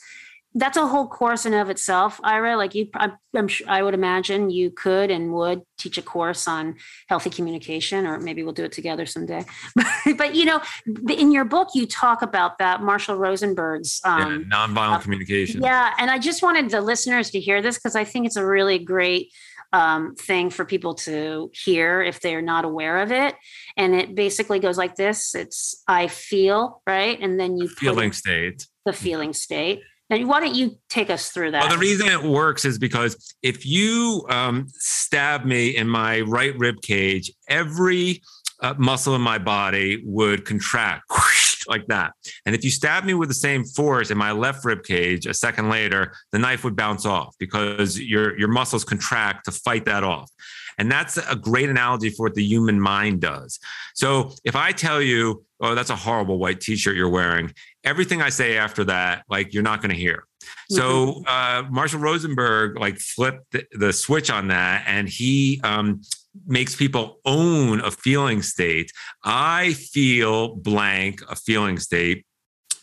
that's a whole course in of itself ira. Like you I, am sure i would imagine you could and would teach a course on healthy communication or maybe we'll do it together someday. But, but you know in your book you talk about that marshall rosenberg's um, yeah, nonviolent uh, communication. Yeah and i just wanted the listeners to hear this because i think it's a really great um, thing for people to hear if they're not aware of it. And it basically goes like this: It's I feel right, and then you feeling state, the feeling state. And why don't you take us through that? Well, the reason it works is because if you um, stab me in my right rib cage, every uh, muscle in my body would contract like that. And if you stab me with the same force in my left rib cage a second later, the knife would bounce off because your your muscles contract to fight that off. And that's a great analogy for what the human mind does. So if I tell you, oh, that's a horrible white t-shirt you're wearing, everything I say after that, like you're not going to hear. So mm-hmm. uh, Marshall Rosenberg like flipped the, the, switch on that, and he um, makes people own a feeling state. I feel blank a feeling state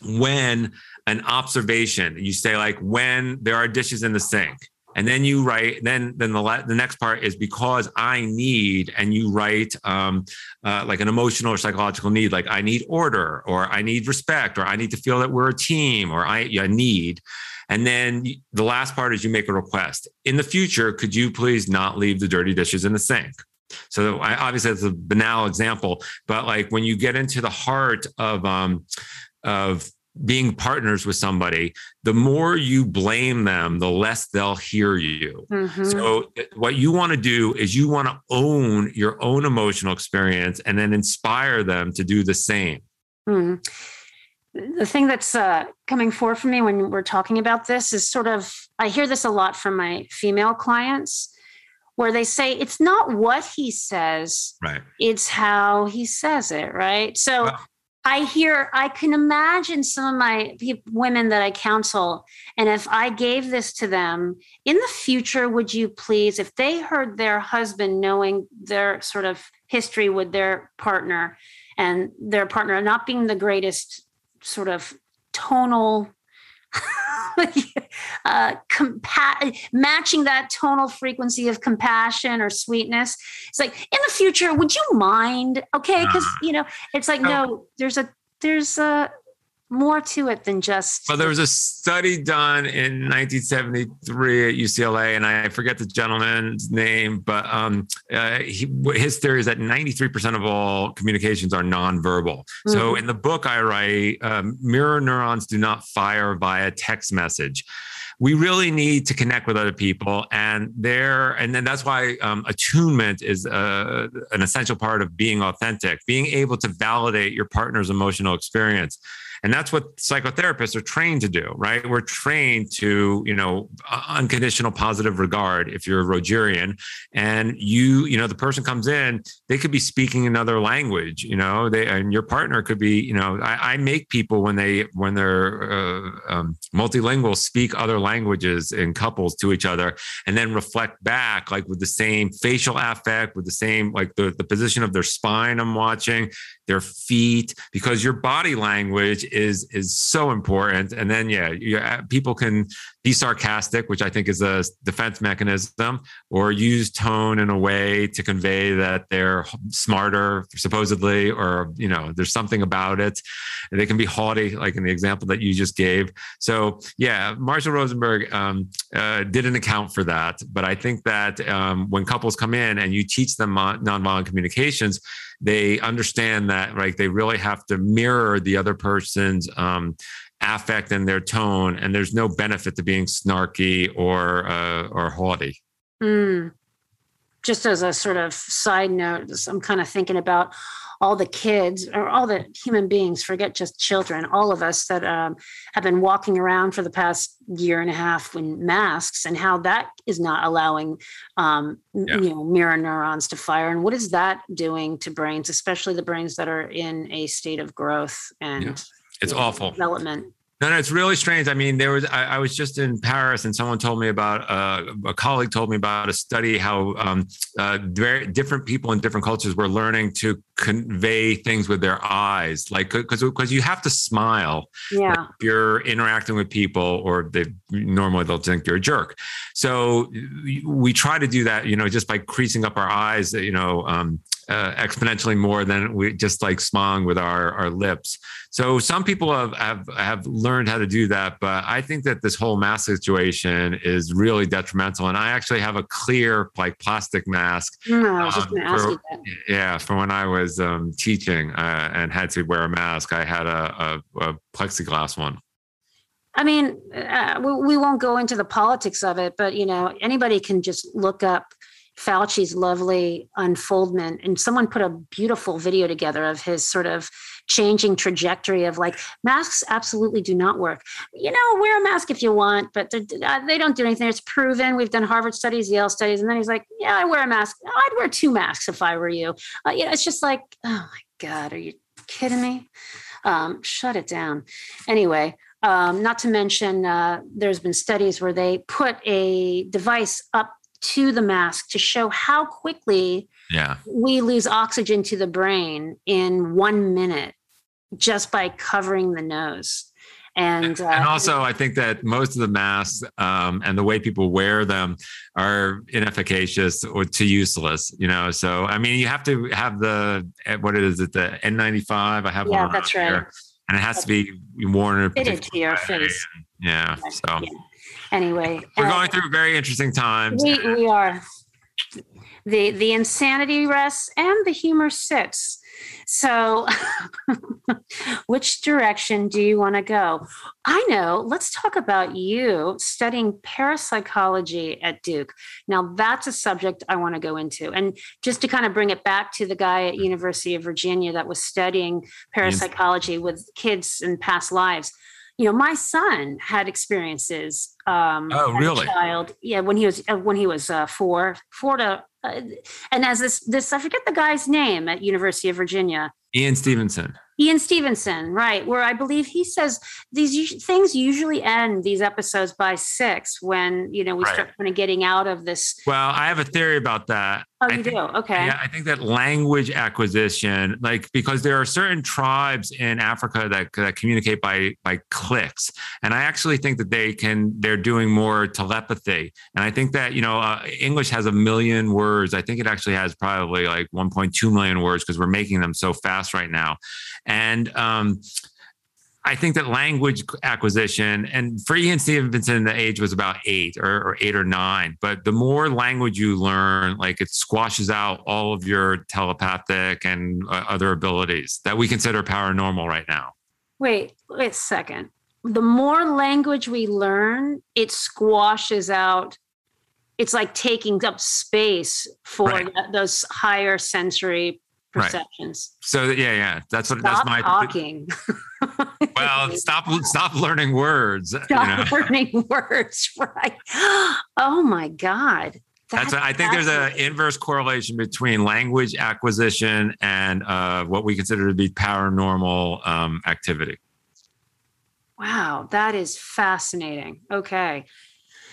when an observation, you say like when there are dishes in the sink. And then you write. Then, then the the next part is because I need, and you write um, uh, like an emotional or psychological need, like I need order, or I need respect, or I need to feel that we're a team, or I, I need. And then the last part is you make a request. In the future, could you please not leave the dirty dishes in the sink? So I, obviously it's a banal example, but like when you get into the heart of um, of being partners with somebody, the more you blame them, the less they'll hear you. Mm-hmm. So, what you want to do is you want to own your own emotional experience and then inspire them to do the same. Mm-hmm the thing that's uh, coming forward for me when we're talking about this is sort of i hear this a lot from my female clients where they say it's not what he says right. it's how he says it right? So i hear i can imagine some of my women that i counsel and if i gave this to them in the future would you please if they heard their husband knowing their sort of history with their partner and their partner not being the greatest sort of tonal uh, compa- matching that tonal frequency of compassion or sweetness. It's like in the future, would you mind? Okay, because you know, it's like no, there's a there's a more to it than just. Well, there was a study done in 1973 at UCLA, and I forget the gentleman's name, but um, uh, he, his theory is that 93% of all communications are nonverbal. Mm-hmm. So in the book I write, um, mirror neurons do not fire via text message. we really need to connect with other people and there and then that's why um, attunement is uh, an essential part of being authentic being able to validate your partner's emotional experience and that's what psychotherapists are trained to do, right? We're trained to, you know, unconditional positive regard if you're a Rogerian and you, you know, the person comes in, they could be speaking another language, you know, they, and your partner could be, you know, I, I make people when they, when they're uh, um, multilingual speak other languages in couples to each other and then reflect back like with the same facial affect, with the same, like the, the position of their spine I'm watching, their feet, because your body language is is so important. And then yeah, you, uh, people can be sarcastic, which I think is a defense mechanism, or use tone in a way to convey that they're smarter, supposedly, or you know, there's something about it. And they can be haughty, like in the example that you just gave. So yeah, Marshall Rosenberg um, uh, didn't account for that, but I think that um, when couples come in and you teach them nonviolent communications, they understand that right they really have to mirror the other person's um, affect and their tone and there's no benefit to being snarky or uh, or haughty mm. just as a sort of side note i'm kind of thinking about all the kids or all the human beings forget just children all of us that um, have been walking around for the past year and a half in masks and how that is not allowing um, yeah. you know mirror neurons to fire and what is that doing to brains especially the brains that are in a state of growth and yeah it's awful development. No, no, it's really strange. I mean, there was I, I was just in Paris, and someone told me about uh, a colleague told me about a study how um, uh, very different people in different cultures were learning to convey things with their eyes, like because because you have to smile. Yeah, like if you're interacting with people, or they normally they'll think you're a jerk. So we try to do that, you know, just by creasing up our eyes, you know, um, uh, exponentially more than we just like smong with our, our lips. So some people have, have have learned how to do that, but I think that this whole mask situation is really detrimental. And I actually have a clear like plastic mask. No, I was um, just going to ask you that. Yeah, for when I was um, teaching uh, and had to wear a mask, I had a, a, a plexiglass one. I mean, uh, we, we won't go into the politics of it, but you know, anybody can just look up Fauci's lovely unfoldment. And someone put a beautiful video together of his sort of changing trajectory of like masks absolutely do not work. You know, wear a mask if you want, but uh, they don't do anything. It's proven. We've done Harvard studies, Yale studies. And then he's like, yeah, I wear a mask. I'd wear two masks if I were you. Uh, you know, it's just like, oh my God, are you kidding me? Um, shut it down. Anyway, um, not to mention, uh, there's been studies where they put a device up to the mask to show how quickly yeah. we lose oxygen to the brain in one minute just by covering the nose. And, uh, and also, I think that most of the masks um, and the way people wear them are inefficacious or too useless. You know, so I mean, you have to have the eh, what is it, the N95? I have yeah, one. that's right. Here, and it has that's to be worn fitted to your face. Yeah. So. Yeah anyway, we're uh, going through very interesting times. We, we are. The the insanity rests and the humor sits. So, which direction do you want to go? I know. Let's talk about you studying parapsychology at Duke. Now, that's a subject I want to go into. And just to kind of bring it back to the guy at University of Virginia that was studying parapsychology with kids in past lives you know my son had experiences um oh really child yeah when he was uh, when he was uh, four four to uh, and as this this i forget the guy's name at university of virginia ian stevenson Ian Stevenson, right, where I believe he says these things usually end these episodes by six when you know we right. start kind of getting out of this. Well, I have a theory about that. Oh, you think, do? Okay. Yeah, I think that language acquisition, like because there are certain tribes in Africa that, that communicate by by clicks, and I actually think that they can they're doing more telepathy, and I think that you know uh, English has a million words. I think it actually has probably like 1.2 million words because we're making them so fast right now and um, I think that language acquisition, and for Ian Stevenson, the age was about eight or, or, eight or nine. But the more language you learn, like it squashes out all of your telepathic and uh, other abilities that we consider paranormal right now. Wait, wait a second. the more language we learn, it squashes out. It's like taking up space for Right. th- those higher sensory Right. perceptions. So yeah, yeah. That's what Stop that's my talking. well, stop stop learning words. you know. Stop learning words, right? Oh my God. That's what I think there's an inverse correlation between language acquisition and uh, what we consider to be paranormal um, activity. Wow, that is fascinating. Okay.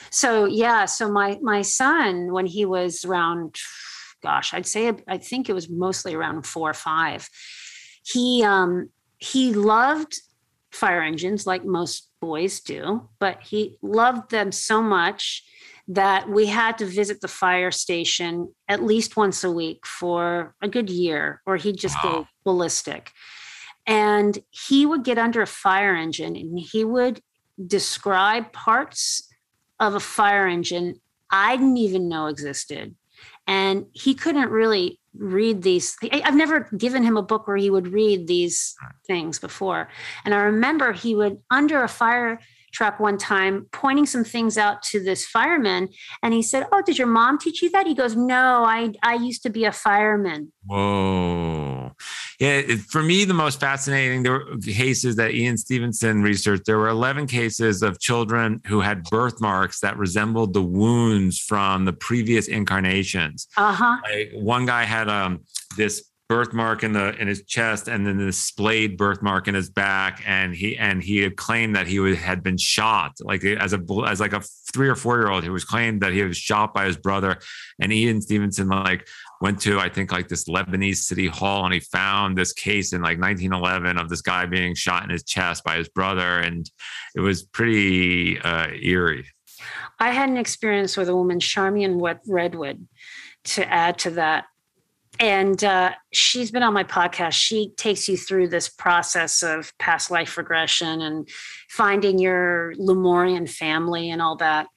So yeah, so my my son when he was around gosh, I'd say I think it was mostly around 4 or 5. He um he loved fire engines like most boys do, but he loved them so much that we had to visit the fire station at least once a week for a good year or he'd just Wow. go ballistic and he would get under a fire engine and he would describe parts of a fire engine I didn't even know existed. And he couldn't really read these. I- I've never given him a book where he would read these things before. And I remember he would, under a fire truck one time, pointing some things out to this fireman. And he said, Oh, did your mom teach you that? He goes, No, I, I used to be a fireman. Whoa. Yeah, it, for me, the most fascinating there were cases that Ian Stevenson researched. There were 11 cases of children who had birthmarks that resembled the wounds from the previous incarnations. Uh huh. Like one guy had um this birthmark in the in his chest and then this splayed birthmark in his back and he and he had claimed that he had been shot like as a as like a three or four year old he was claimed that he was shot by his brother and Ian Stevenson like went to I think like this Lebanese city hall and he found this case in like 1911 of this guy being shot in his chest by his brother and it was pretty uh eerie I had an experience with a woman, Charmian Redwood, to add to that. And uh, she's been on my podcast. She takes you through this process of past life regression and finding your Lemurian family and all that.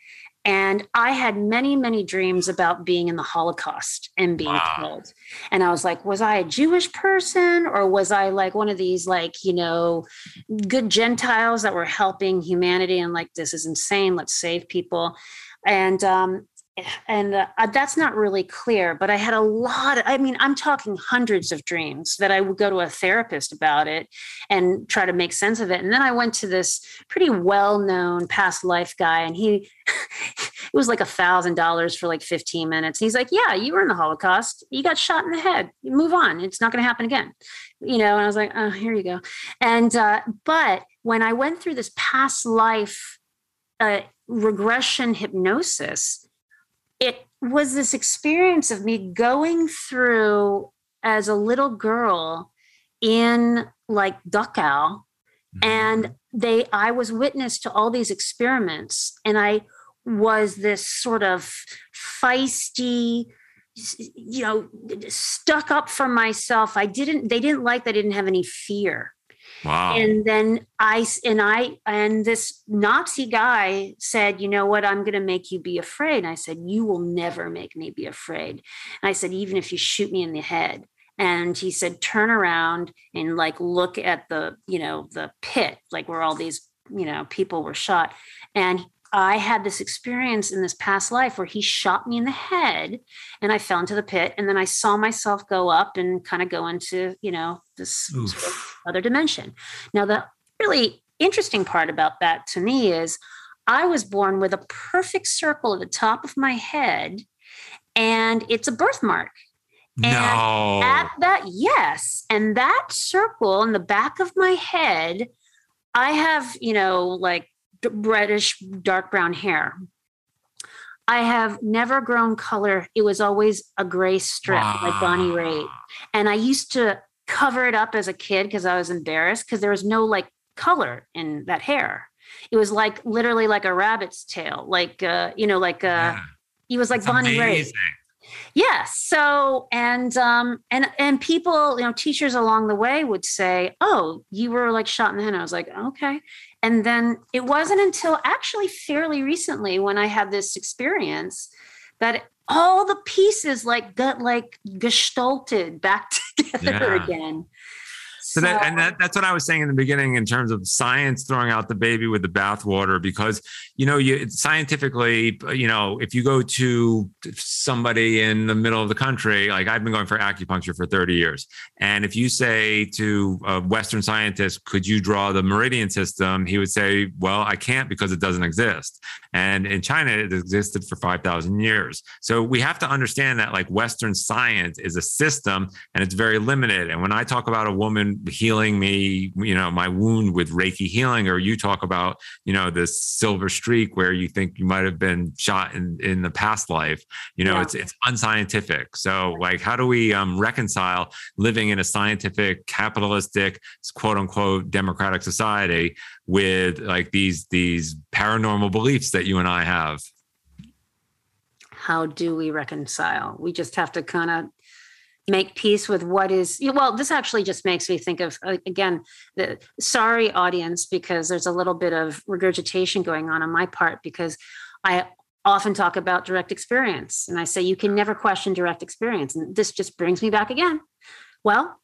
And I had many, many dreams about being in the Holocaust and being Wow. killed. And I was like, was I a Jewish person or was I like one of these, like, you know, good Gentiles that were helping humanity and like, this is insane. Let's save people. And, um, and uh, that's not really clear, but I had a lot of, I mean, I'm talking hundreds of dreams that I would go to a therapist about it and try to make sense of it. And then I went to this pretty well known past life guy, and he, it was like a thousand dollars for like 15 minutes. He's like, Yeah, you were in the Holocaust. You got shot in the head. You move on. It's not going to happen again. You know, and I was like, Oh, here you go. And, uh, but when I went through this past life uh, regression hypnosis, it was this experience of me going through as a little girl in like Dachau mm-hmm. and they i was witness to all these experiments and i was this sort of feisty you know stuck up for myself. I didn't they didn't like that i didn't have any fear wow. And then I and i and this nazi guy said you know what? I'm going to make you be afraid. And i said you will never make me be afraid. And i said even if you shoot me in the head. And he said turn around and like look at the you know the pit like where all these you know people were shot. And i had this experience in this past life where he shot me in the head and i fell into the pit. And then i saw myself go up and kind of go into you know this sort of other dimension. Now the really interesting part about that to me is i was born with a perfect circle at the top of my head and it's a birthmark. No. at that, yes. And that circle in the back of my head, I have, you know, like reddish, dark brown hair. I have never grown color. It was always a gray strip, like Bonnie Raitt. And I used to cover it up as a kid because I was embarrassed because there was no like color in that hair. It was like literally like a rabbit's tail, like, uh, you know, like, uh, Yeah. it was like That's Bonnie Raitt. amazing. Yes. So and um and and people, you know, teachers along the way would say, "Oh, you were like shot in the head." I was like, "Okay." And then it wasn't until actually fairly recently when I had this experience that all the pieces like got like gestalted back together Yeah. again. So, so that and that, that's what I was saying in the beginning in terms of science throwing out the baby with the bathwater because you know you scientifically you know if you go to somebody in the middle of the country like I've been going for acupuncture for 30 years and if you say to a Western scientist could you draw the meridian system? he would say well I can't because it doesn't exist. And in China it existed for 5,000 years. So we have to understand that like Western science is a system and it's very limited. And when I talk about a woman healing me, you know, my wound with Reiki healing, or you talk about, you know, this silver streak where you think you might have been shot in in the past life. You know, yeah. it's it's unscientific. So, like, how do we um, reconcile living in a scientific, capitalistic, quote unquote, democratic society with like these these paranormal beliefs that you and I have? How do we reconcile? We just have to kind of make peace with what is well this actually just makes me think of again the sorry audience because there's a little bit of regurgitation going on on my part because i often talk about direct experience and i say you can never question direct experience and this just brings me back again well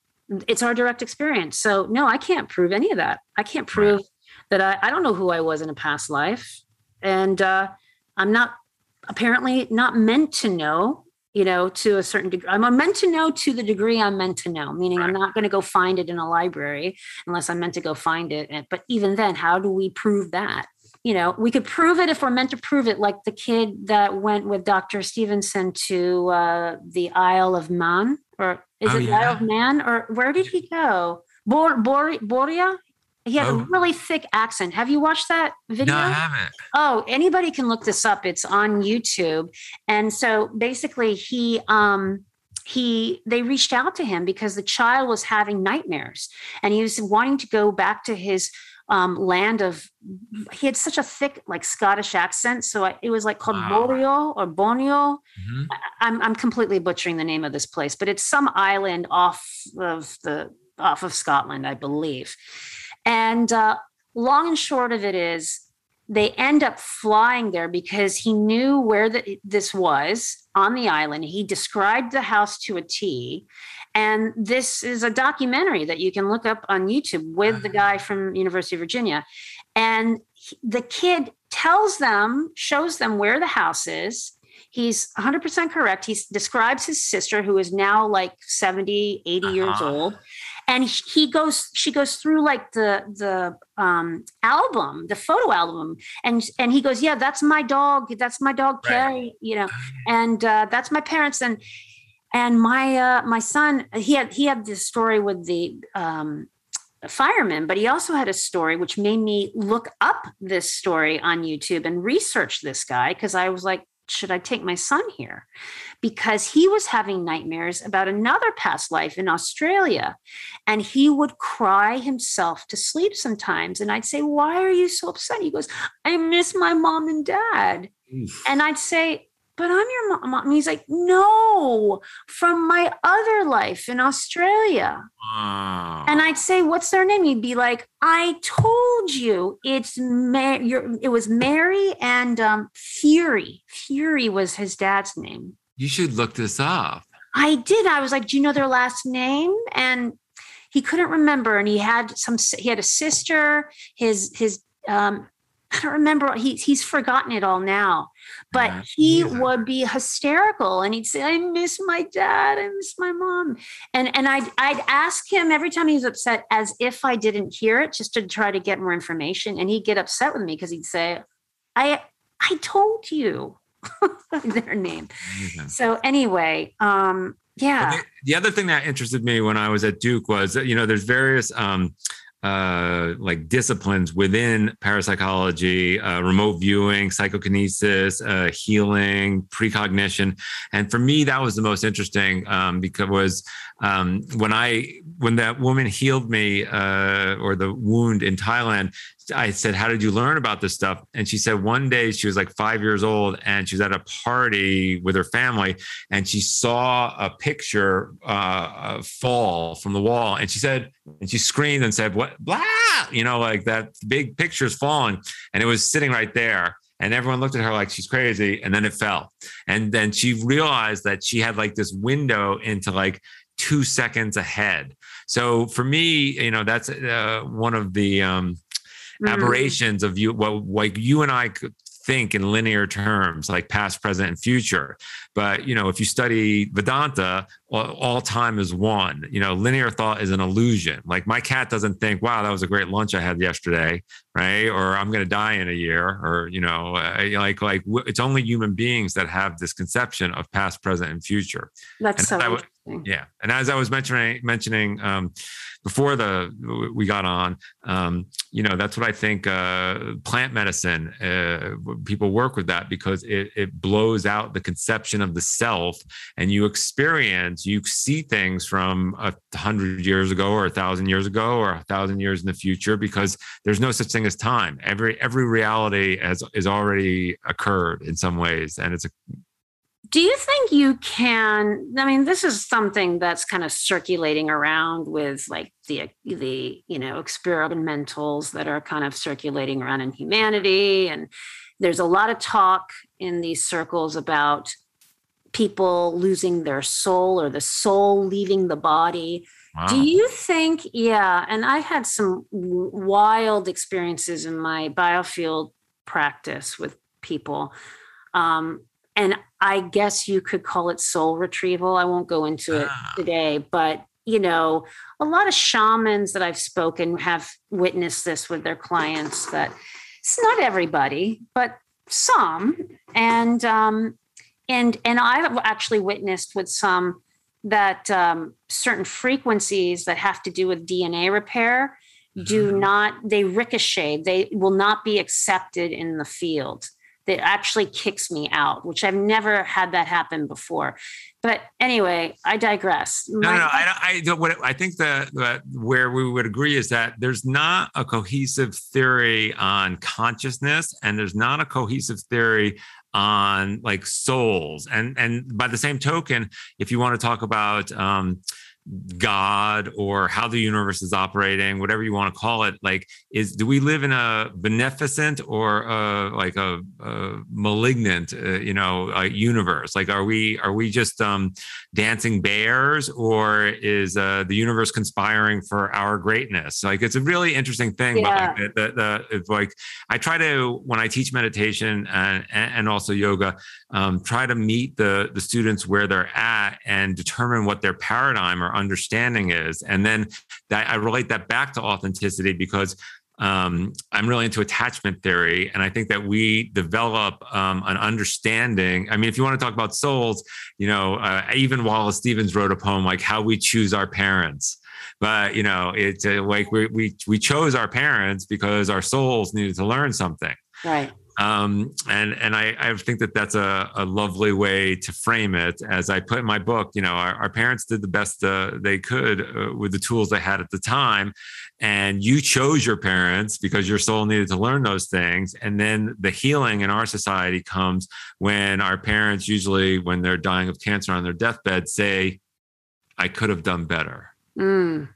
it's our direct experience so no i can't prove any of that i can't prove right. that I, I don't know who i was in a past life and uh, i'm not apparently not meant to know you know, to a certain degree. I'm meant to know to the degree I'm meant to know, meaning right. I'm not going to go find it in a library unless I'm meant to go find it. But even then, how do we prove that? You know, we could prove it if we're meant to prove it, like the kid that went with Dr. Stevenson to uh, the Isle of Man, or is oh, it yeah. Isle of Man, or where did he go? Bor- Bor- Boria? He had oh. a really thick accent. Have you watched that video? No, I haven't. Oh, anybody can look this up. It's on YouTube. And so basically he um he they reached out to him because the child was having nightmares and he was wanting to go back to his um, land of he had such a thick like Scottish accent, so I, it was like called wow. Boreal or Bonio. Mm-hmm. I, I'm I'm completely butchering the name of this place, but it's some island off of the off of Scotland, I believe. And uh, long and short of it is, they end up flying there because he knew where the, this was on the island. He described the house to a T. And this is a documentary that you can look up on YouTube with the guy from University of Virginia. And the kid tells them, shows them where the house is. He's 100% correct. He describes his sister, who is now like 70, 80 uh-huh. years old and he goes she goes through like the the um album the photo album. And and he goes yeah that's my dog. That's my dog right. carrie you know. And uh, that's my parents. And and my uh my son he had he had this story with the um fireman, but he also had a story which made me look up this story on YouTube and research this guy because I was like, should I take my son here? Because he was having nightmares about another past life in Australia. And he would cry himself to sleep sometimes. And I'd say, Why are you so upset? He goes, I miss my mom and dad. Oof. And I'd say, but I'm your mom. And he's like, no, from my other life in Australia. Wow. And I'd say, what's their name? He'd be like, I told you it's Ma- it was Mary and um, Fury. Fury was his dad's name. You should look this up. I did. I was like, do you know their last name? And he couldn't remember. And he had some, he had a sister, his, his, um, I don't remember. He, he's forgotten it all now, but yeah, he yeah. would be hysterical and he'd say, I miss my dad. I miss my mom. And, and I'd, I'd ask him every time he was upset as if I didn't hear it, just to try to get more information. And he'd get upset with me because he'd say, I, I told you their name. So anyway, um, yeah. The, the, other thing that interested me when I was at Duke was that, you know, there's various, um, uh, like disciplines within parapsychology, uh, remote viewing, psychokinesis, uh, healing, precognition, and for me that was the most interesting um, because um, when I when that woman healed me uh, or the wound in Thailand, I said, How did you learn about this stuff? And she said, One day she was like five years old and she was at a party with her family and she saw a picture uh, fall from the wall. And she said, and she screamed and said, What? Blah! You know, like that big picture's falling. And it was sitting right there. And everyone looked at her like she's crazy. And then it fell. And then she realized that she had like this window into like two seconds ahead. So for me, you know, that's uh, one of the um, mm-hmm. aberrations of you. Well, like you and I could think in linear terms like past present and future but you know if you study vedanta all, all, time is one you know linear thought is an illusion like my cat doesn't think wow that was a great lunch i had yesterday right or i'm going to die in a year or you know uh, like like it's only human beings that have this conception of past present and future that's and so yeah and as i was mentioning mentioning um, before the we got on um, you know that's what i think uh, plant medicine uh, people work with that because it, it blows out the conception of the self and you experience you see things from a hundred years ago or a thousand years ago or a thousand years in the future because there's no such thing as time. Every every reality has is already occurred in some ways and it's a do you think you can i mean this is something that's kind of circulating around with like the the you know experimentals that are kind of circulating around in humanity. And there's a lot of talk in these circles about people losing their soul or the soul leaving the body. Wow. do you think yeah and i had some wild experiences in my biofield practice with people. Um, and I guess you could call it soul retrieval. I won't go into it ah. today, but you know, a lot of shamans that I've spoken have witnessed this with their clients that it's not everybody, but some. And um, and and I've actually witnessed with some that um, certain frequencies that have to do with DNA repair do mm-hmm. not they ricochet they will not be accepted in the field that actually kicks me out, which I've never had that happen before. But anyway, I digress. No, no, no. I, I, what, I think that, that where we would agree is that there's not a cohesive theory on consciousness, and there's not a cohesive theory on like souls. And and by the same token, if you want to talk about um, God or how the universe is operating, whatever you want to call it, like is do we live in a beneficent or a, like a, a malignant, uh, you know, universe? Like, are we are we just um, dancing bears, or is uh, the universe conspiring for our greatness? Like, it's a really interesting thing. Yeah. But like, the, the, it's like I try to when I teach meditation and and also yoga, um, try to meet the the students where they're at and determine what their paradigm or understanding is. And then that, I relate that back to authenticity because um, I'm really into attachment theory, and I think that we develop um, an understanding. I mean, if you want to talk about souls, you know, uh, even Wallace Stevens wrote a poem like "How We Choose Our Parents." But you know, it's uh, like we we we chose our parents because our souls needed to learn something. Right um, and and I, I think that that's a, a lovely way to frame it. As I put in my book, you know, our, our parents did the best uh, they could uh, with the tools they had at the time, and you chose your parents because your soul needed to learn those things. And then the healing in our society comes when our parents, usually when they're dying of cancer on their deathbed, say, "I could have done better." Mm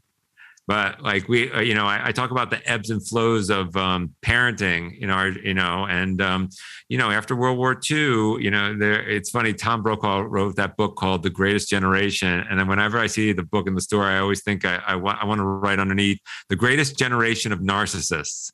but like we uh, you know I, I, talk about the ebbs and flows of um, parenting know our, you know and um, you know after world war ii you know there it's funny tom brokaw wrote that book called the greatest generation. And then whenever i see the book in the store i always think i, I want i want to write underneath the greatest generation of narcissists.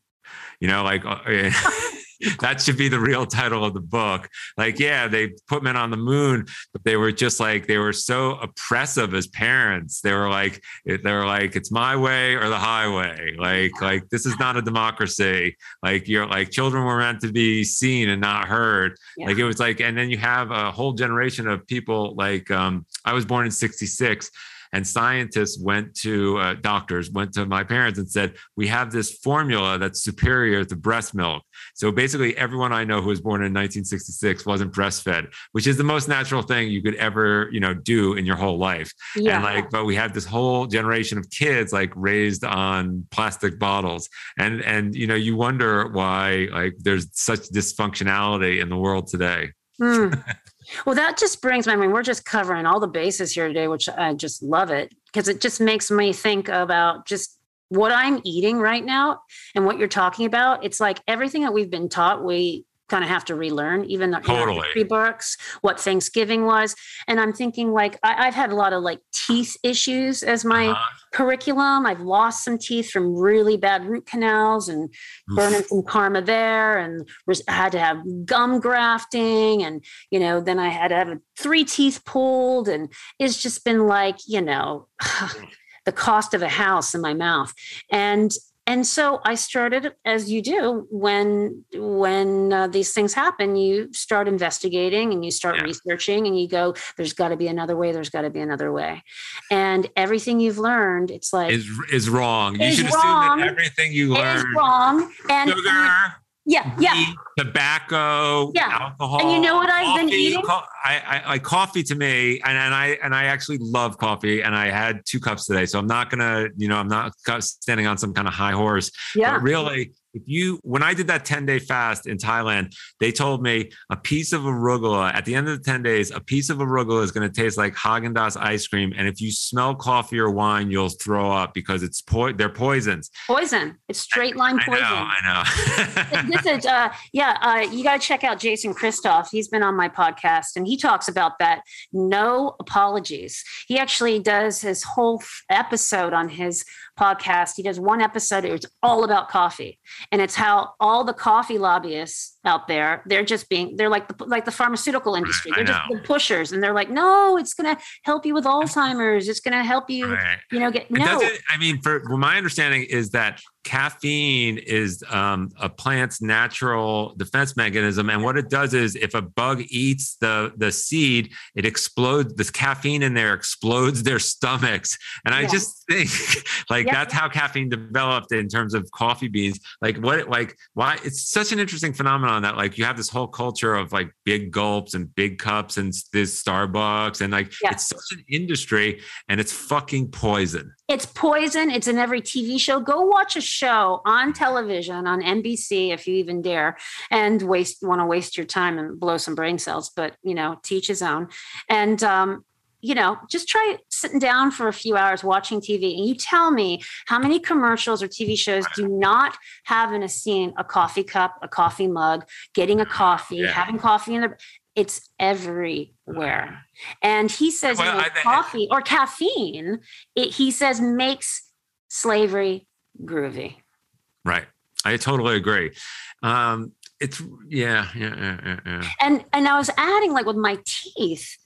You know like uh, that should be the real title of the book. Like, yeah, they put men on the moon, but they were just like they were so oppressive as parents. They were like, they were like, it's my way or the highway. Like, like this is not a democracy. Like you're like children were meant to be seen and not heard. Yeah. Like it was like, and then you have a whole generation of people. Like um, I was born in '66 and scientists went to uh, doctors, went to my parents and said, We have this formula that's superior to breast milk. So basically, everyone I know who was born in 1966 wasn't breastfed, which is the most natural thing you could ever, you know, do in your whole life. Yeah. And like, but we have this whole generation of kids like raised on plastic bottles. And and you know, you wonder why like there's such dysfunctionality in the world today. Mm. Well, that just brings me, I mean, we're just covering all the bases here today, which I just love it because it just makes me think about just what I'm eating right now and what you're talking about. It's like everything that we've been taught, we kind of have to relearn, even though totally. you know, books, what Thanksgiving was. And I'm thinking like I, have had a lot of like teeth issues as my uh-huh. curriculum. I've lost some teeth from really bad root canals and burning some karma there, and I had to have gum grafting, and you know, then I had to have three teeth pulled, and it's just been like you know. the cost of a house in my mouth and and so i started as you do when when uh, these things happen you start investigating and you start yeah. researching and you go there's got to be another way there's got to be another way and everything you've learned it's like is is wrong you should wrong. assume that everything you learn is wrong and sugar yeah, yeah. Tobacco, yeah. alcohol. And you know what I've been eating? Co- I, I like coffee to me, and, and I and I actually love coffee, and I had two cups today, so I'm not gonna, you know, I'm not standing on some kind of high horse. Yeah. But really, if you when I did that 10 day fast in Thailand, they told me a piece of arugula at the end of the 10 days, a piece of arugula is going to taste like Haagen Dazs ice cream, and if you smell coffee or wine, you'll throw up because it's po- they're poisons. Poison. It's straight line poison. I know. I know. this is uh, yeah. Uh, you got to check out Jason Christoff. He's been on my podcast, and he talks about that. No apologies. He actually does his whole episode on his podcast. He does one episode. It's all about coffee, and it's how all the coffee lobbyists out there they're just being they're like the like the pharmaceutical industry. They're just the pushers, and they're like, no, it's going to help you with Alzheimer's. It's going to help you, right. you know, get no. I mean, for well, my understanding is that caffeine is um, a plant's natural defense mechanism and what it does is if a bug eats the the seed it explodes the caffeine in there explodes their stomachs and i just think like that's how caffeine developed in terms of coffee beans like what like why it's such an interesting phenomenon that like you have this whole culture of like big gulps and big cups and this starbucks and like it's such an industry and it's fucking poison it's poison. It's in every TV show. Go watch a show on television on NBC if you even dare, and waste want to waste your time and blow some brain cells. But you know, teach his own. And um, you know, just try sitting down for a few hours watching TV, and you tell me how many commercials or TV shows do not have in a scene a coffee cup, a coffee mug, getting a coffee, yeah. having coffee in the it's everywhere. And he says well, I, coffee or caffeine, it, he says makes slavery groovy. Right. I totally agree. Um, it's yeah, yeah, yeah, yeah. And and I was adding like with my teeth.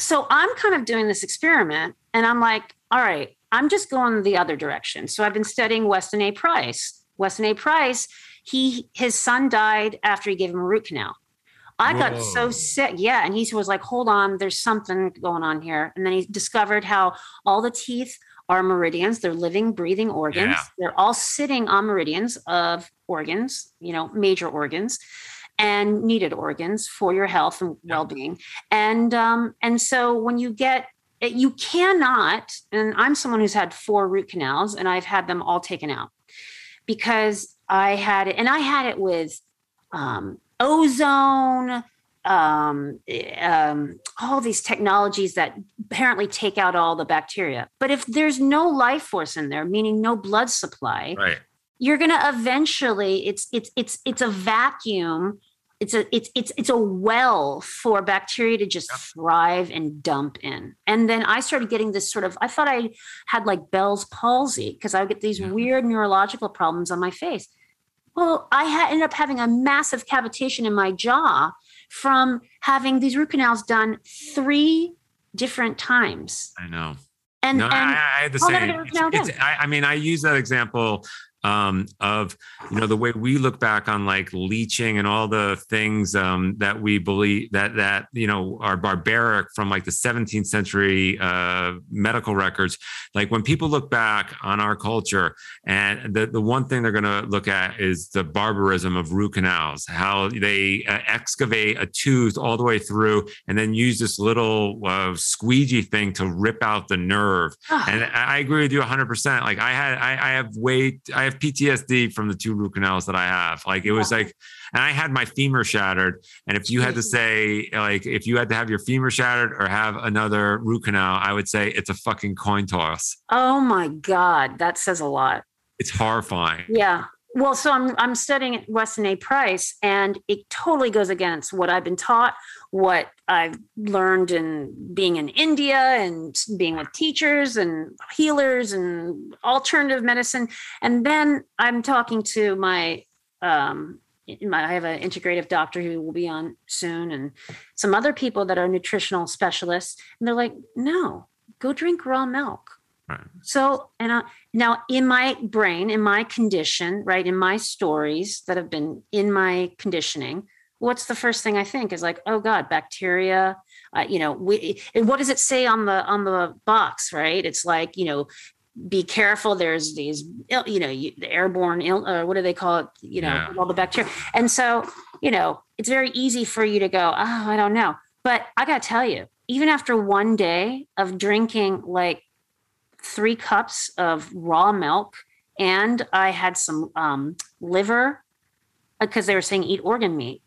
So I'm kind of doing this experiment, and I'm like, all right, I'm just going the other direction. So I've been studying Weston A. Price. Weston A. Price, he his son died after he gave him a root canal. I Whoa. got so sick. Yeah. And he was like, hold on, there's something going on here. And then he discovered how all the teeth are meridians. They're living, breathing organs. Yeah. They're all sitting on meridians of organs, you know, major organs and needed organs for your health and well-being. And um, and so when you get you cannot, and I'm someone who's had four root canals and I've had them all taken out because I had it, and I had it with um, ozone, um, um, all these technologies that apparently take out all the bacteria. But if there's no life force in there, meaning no blood supply, right. you're going to eventually it's it's it's it's a vacuum. It's a it's it's it's a well for bacteria to just thrive and dump in. And then I started getting this sort of I thought I had like Bell's palsy because I would get these weird neurological problems on my face. Well, I had, ended up having a massive cavitation in my jaw from having these root canals done three different times. I know. And, no, and I, I had the same. It's, it's, I, I, mean, I use that example um, of you know the way we look back on like leeching and all the things um, that we believe that that you know are barbaric from like the 17th century uh, medical records. Like when people look back on our culture, and the the one thing they're going to look at is the barbarism of root canals, how they uh, excavate a tooth all the way through, and then use this little uh, squeegee thing to rip out the nerve. Oh. And I agree with you 100. percent Like I had, I, I have weight, I have PTSD from the two root canals that I have. Like it was like, and I had my femur shattered. And if you had to mm. say, like, if you had to have your femur shattered or have another root canal, I would say it's a fucking coin toss. Oh my God. That says a lot. It's horrifying. Yeah. Well, so I'm I'm studying at Weston A. Price, and it totally goes against what I've been taught, what I've learned in being in India and being with teachers and healers and alternative medicine. And then I'm talking to my um, my, I have an integrative doctor who will be on soon, and some other people that are nutritional specialists, and they're like, "No, go drink raw milk." Right. So, and uh, now in my brain, in my condition, right, in my stories that have been in my conditioning, what's the first thing I think is like, oh God, bacteria. Uh, you know, we. And what does it say on the on the box? Right? It's like you know, be careful. There's these, you know, you, the airborne, Ill, uh, what do they call it? You know, yeah. all the bacteria. And so, you know, it's very easy for you to go, oh, I don't know. But I got to tell you, even after one day of drinking like three cups of raw milk, and I had some um, liver because they were saying eat organ meat.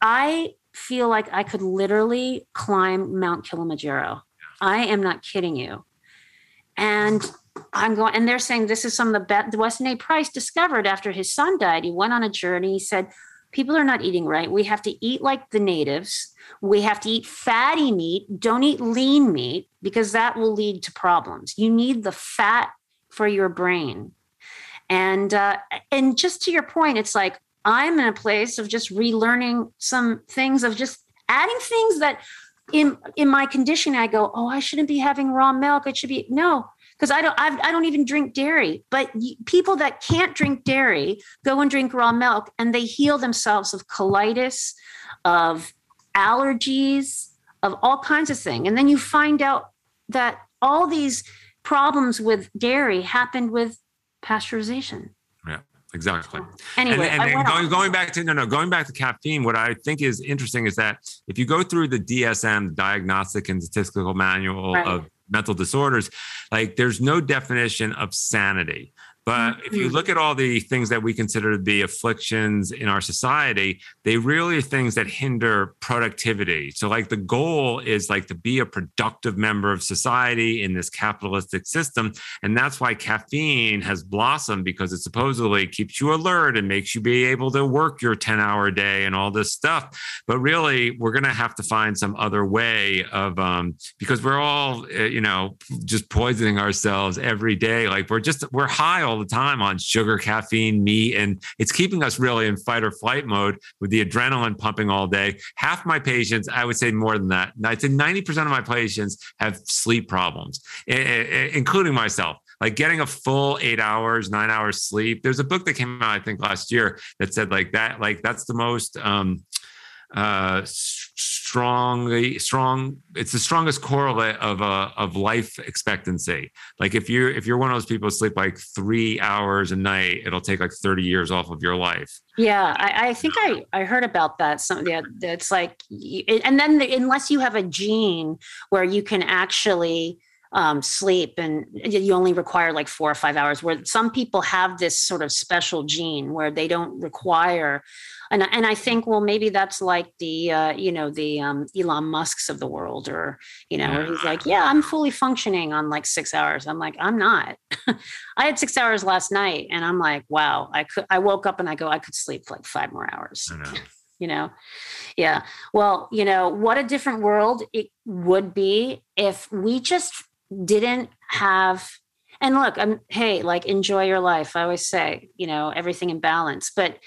I feel like I could literally climb Mount Kilimanjaro. I am not kidding you. And I'm going, and they're saying this is some of the best. Weston A. Price discovered after his son died. He went on a journey. He said, People are not eating right. We have to eat like the natives. We have to eat fatty meat. Don't eat lean meat because that will lead to problems. You need the fat for your brain. And uh, and just to your point, it's like I'm in a place of just relearning some things of just adding things that in in my condition I go, oh, I shouldn't be having raw milk. It should be no, because I don't I've, I do not even drink dairy. But people that can't drink dairy go and drink raw milk, and they heal themselves of colitis, of allergies, of all kinds of things. And then you find out that all these problems with dairy happened with pasteurization. Yeah, exactly. Anyway, and, and, and going, going, back to no, no, going back to caffeine. What I think is interesting is that if you go through the DSM, Diagnostic and Statistical Manual right. of Mental Disorders, like there's no definition of sanity. But if you mm-hmm. look at all the things that we consider to be afflictions in our society, they really are things that hinder productivity. So, like, the goal is like to be a productive member of society in this capitalistic system. And that's why caffeine has blossomed because it supposedly keeps you alert and makes you be able to work your 10 hour day and all this stuff. But really, we're going to have to find some other way of, um, because we're all, uh, you know, just poisoning ourselves every day. Like, we're just, we're high all the time on sugar, caffeine, meat, and it's keeping us really in fight or flight mode with the adrenaline pumping all day. Half my patients, I would say more than that. I'd say 90% of my patients have sleep problems, including myself like getting a full eight hours, nine hours sleep. There's a book that came out, I think, last year that said like that, like that's the most um, uh, strongly strong it's the strongest correlate of uh, of life expectancy. Like if you're if you're one of those people who sleep like three hours a night it'll take like 30 years off of your life. Yeah i, I think i i heard about that some yeah it's like and then the, unless you have a gene where you can actually um, sleep and you only require like four or five hours where some people have this sort of special gene where they don't require and and I think well maybe that's like the uh, you know the um, Elon Musk's of the world or you know where he's like yeah I'm fully functioning on like six hours. I'm like I'm not. I had six hours last night and I'm like wow I could I woke up and I go I could sleep like five more hours. Know. you know? Yeah. Well you know what a different world it would be if we just didn't have and look i'm hey like enjoy your life i always say you know everything in balance but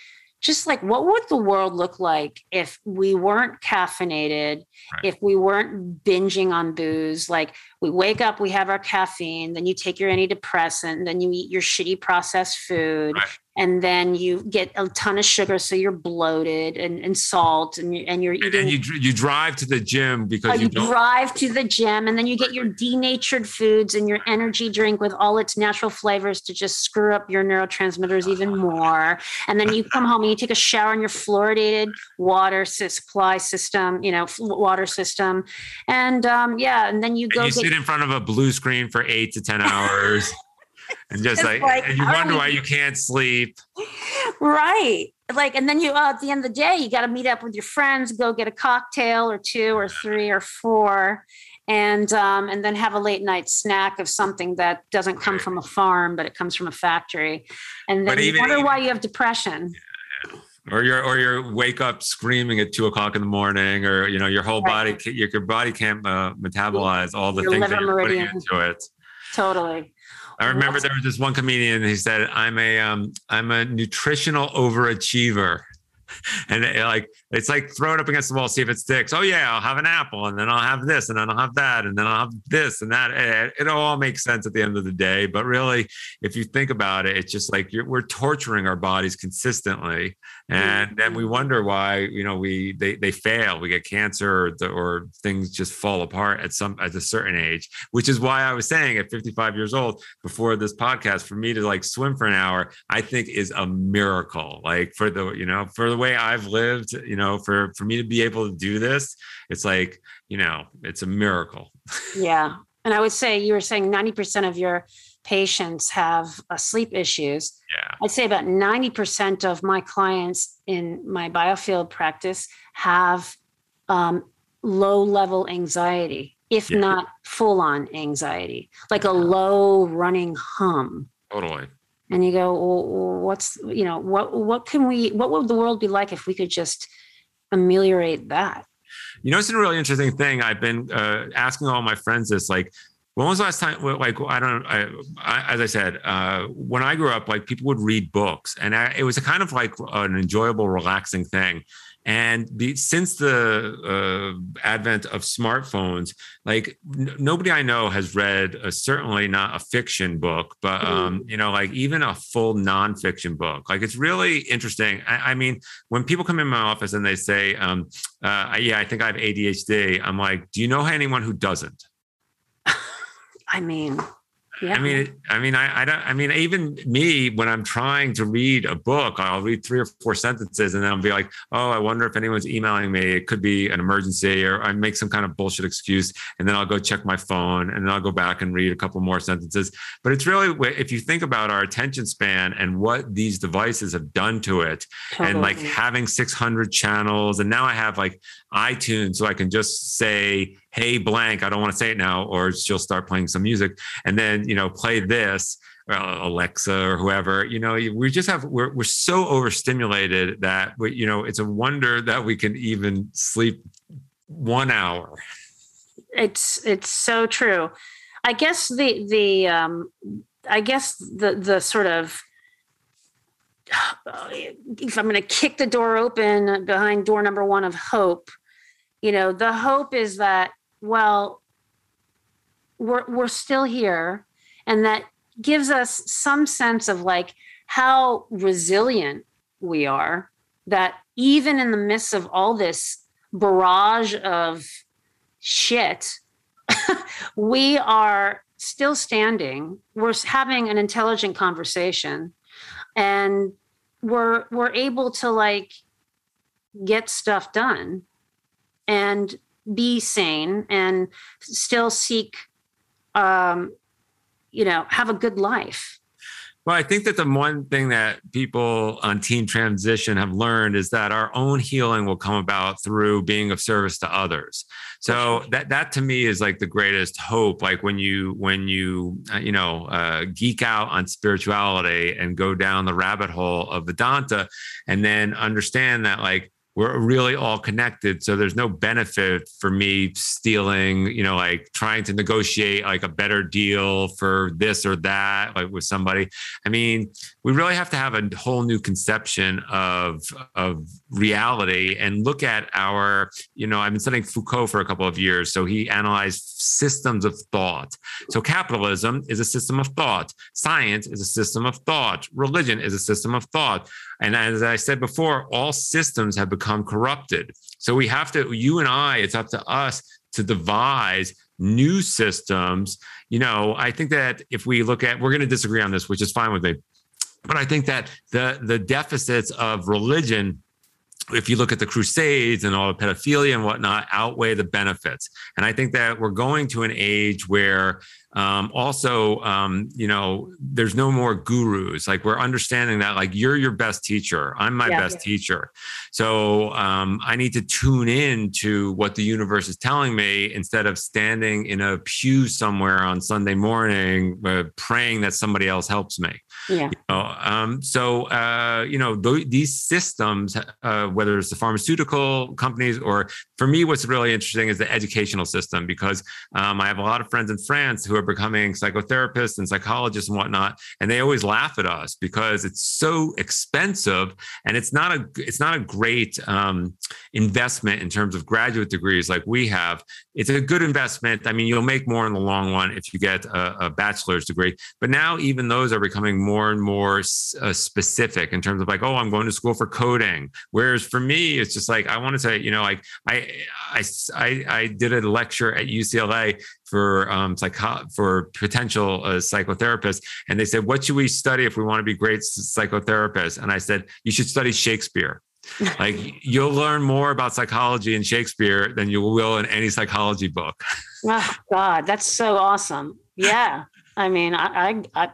just like what would the world look like if we weren't caffeinated right. if we weren't binging on booze like we wake up we have our caffeine then you take your antidepressant then you eat your shitty processed food right. and then you get a ton of sugar so you're bloated and, and salt and, you, and you're eating and you, you drive to the gym because you, you drive to the gym and then you get your denatured foods and your energy drink with all its natural flavors to just screw up your neurotransmitters even more. And then you come home and you take a shower in your fluoridated water supply system you know water system. And um, yeah and then you go and you get, sit in front of a blue screen for eight to ten hours and just like, like, and you wonder why you can't sleep. Right. Like, and then you, uh, at the end of the day, you got to meet up with your friends, go get a cocktail or two or three or four. and um, and then have a late night snack of something that doesn't come from a farm, but it comes from a factory, and then you wonder why you have depression. Or you're or you wake up screaming at two o'clock in the morning, or you know your whole right. body your, your body can't uh, metabolize all the your things that you're putting into it. Totally. I remember there was this one comedian. He said, "I'm a um, I'm a nutritional overachiever." and it, like it's like throw it up against the wall, see if it sticks. Oh yeah, I'll have an apple, and then I'll have this, and then I'll have that, and then I'll have this and that. It, it all makes sense at the end of the day. But really, if you think about it, it's just like we're torturing our bodies consistently, and then we wonder why you know we they they fail, we get cancer, or, or things just fall apart at some at a certain age. Which is why I was saying at 55 years old before this podcast, for me to like swim for an hour, I think is a miracle. Like for the you know for the way I've lived, you know, for for me to be able to do this, it's like, you know, it's a miracle. Yeah. And I would say you were saying 90% of your patients have uh, sleep issues. Yeah. I'd say about 90% of my clients in my biofield practice have um, low level anxiety, if yeah. not full on anxiety, like a low running hum. Totally and you go well, what's you know what what can we what would the world be like if we could just ameliorate that you know it's a really interesting thing i've been uh, asking all my friends this like when was the last time like i don't I, I, as i said uh, when i grew up like people would read books and I, it was a kind of like an enjoyable relaxing thing and the, since the uh, advent of smartphones, like n- nobody I know has read a, certainly not a fiction book, but mm-hmm. um, you know, like even a full nonfiction book. Like it's really interesting. I, I mean, when people come in my office and they say, um, uh, "Yeah, I think I have ADHD," I'm like, "Do you know anyone who doesn't?" I mean, yeah. I mean, I mean, I, I don't. I mean, even me when I'm trying to read a book, I'll read three or four sentences, and then I'll be like, "Oh, I wonder if anyone's emailing me. It could be an emergency," or I make some kind of bullshit excuse, and then I'll go check my phone, and then I'll go back and read a couple more sentences. But it's really, if you think about our attention span and what these devices have done to it, totally. and like having 600 channels, and now I have like iTunes, so I can just say hey blank i don't want to say it now or she'll start playing some music and then you know play this alexa or whoever you know we just have we're, we're so overstimulated that we, you know it's a wonder that we can even sleep one hour. It's it's so true. I guess the the um i guess the the sort of if i'm going to kick the door open behind door number one of hope you know the hope is that well, we're, we're still here. And that gives us some sense of like how resilient we are, that even in the midst of all this barrage of shit, we are still standing. We're having an intelligent conversation and we're we're able to like get stuff done and be sane and still seek um, you know have a good life well, I think that the one thing that people on teen transition have learned is that our own healing will come about through being of service to others. So that that to me is like the greatest hope. Like when you when you uh, you know uh, geek out on spirituality and go down the rabbit hole of Vedanta, and then understand that like we're really all connected. So there's no benefit for me stealing you know like trying to negotiate like a better deal for this or that like with somebody. I mean we really have to have a whole new conception of of reality and look at our you know i've been studying foucault for a couple of years so he analyzed systems of thought. So capitalism is a system of thought. Science is a system of thought. Religion is a system of thought and as i said before all systems have become corrupted. So we have to you and i it's up to us to devise new systems. You know i think that if we look at we're going to disagree on this which is fine with me. But I think that the the deficits of religion if you look at the crusades and all the pedophilia and whatnot outweigh the benefits and i think that we're going to an age where um, also, um, you know, there's no more gurus. Like we're understanding that, like you're your best teacher. I'm my yeah, best yeah. teacher. So um, I need to tune in to what the universe is telling me instead of standing in a pew somewhere on Sunday morning uh, praying that somebody else helps me. Yeah. You know, um, so uh, you know th- these systems, uh, whether it's the pharmaceutical companies or for me, what's really interesting is the educational system because um, I have a lot of friends in France who are becoming psychotherapists and psychologists and whatnot, and they always laugh at us because it's so expensive and it's not a it's not a great um, investment in terms of graduate degrees like we have. It's a good investment. I mean, you'll make more in the long run if you get a, a bachelor's degree, but now even those are becoming more more and more uh, specific in terms of like, oh, I'm going to school for coding. Whereas for me, it's just like I want to say, you know, like I I I, I did a lecture at UCLA for um, psycho- for potential uh, psychotherapists, and they said, what should we study if we want to be great psychotherapists? And I said, you should study Shakespeare. like you'll learn more about psychology in Shakespeare than you will in any psychology book. oh God, that's so awesome. Yeah. I mean, I, I, I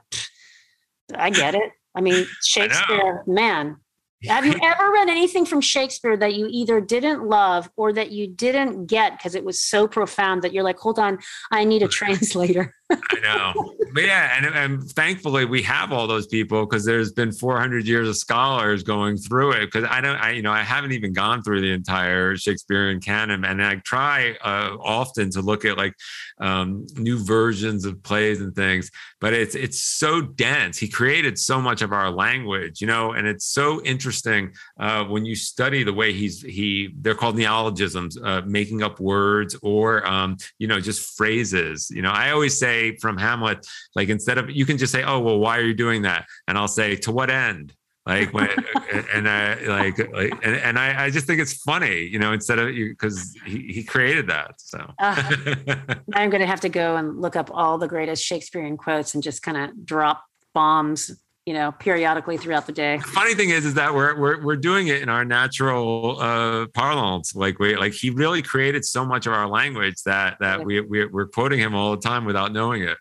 I get it. I mean, Shakespeare, I man. Have you ever read anything from Shakespeare that you either didn't love or that you didn't get because it was so profound that you're like, hold on, I need a translator? I know. But yeah, and, and thankfully we have all those people because there's been 400 years of scholars going through it. Because I don't, I you know, I haven't even gone through the entire Shakespearean canon, and I try uh, often to look at like um, new versions of plays and things. But it's it's so dense. He created so much of our language, you know, and it's so interesting uh, when you study the way he's he. They're called neologisms, uh, making up words or um, you know just phrases. You know, I always say say from Hamlet, like instead of you can just say, "Oh, well, why are you doing that?" And I'll say, "To what end?" Like when and I like, like and, and I, I just think it's funny, you know, instead of you because he, he created that. So uh, I'm going to have to go and look up all the greatest Shakespearean quotes and just kind of drop bombs you know periodically throughout the day the funny thing is is that we're we're, we're doing it in our natural uh parlance like we like he really created so much of our language that that we, we we're quoting him all the time without knowing it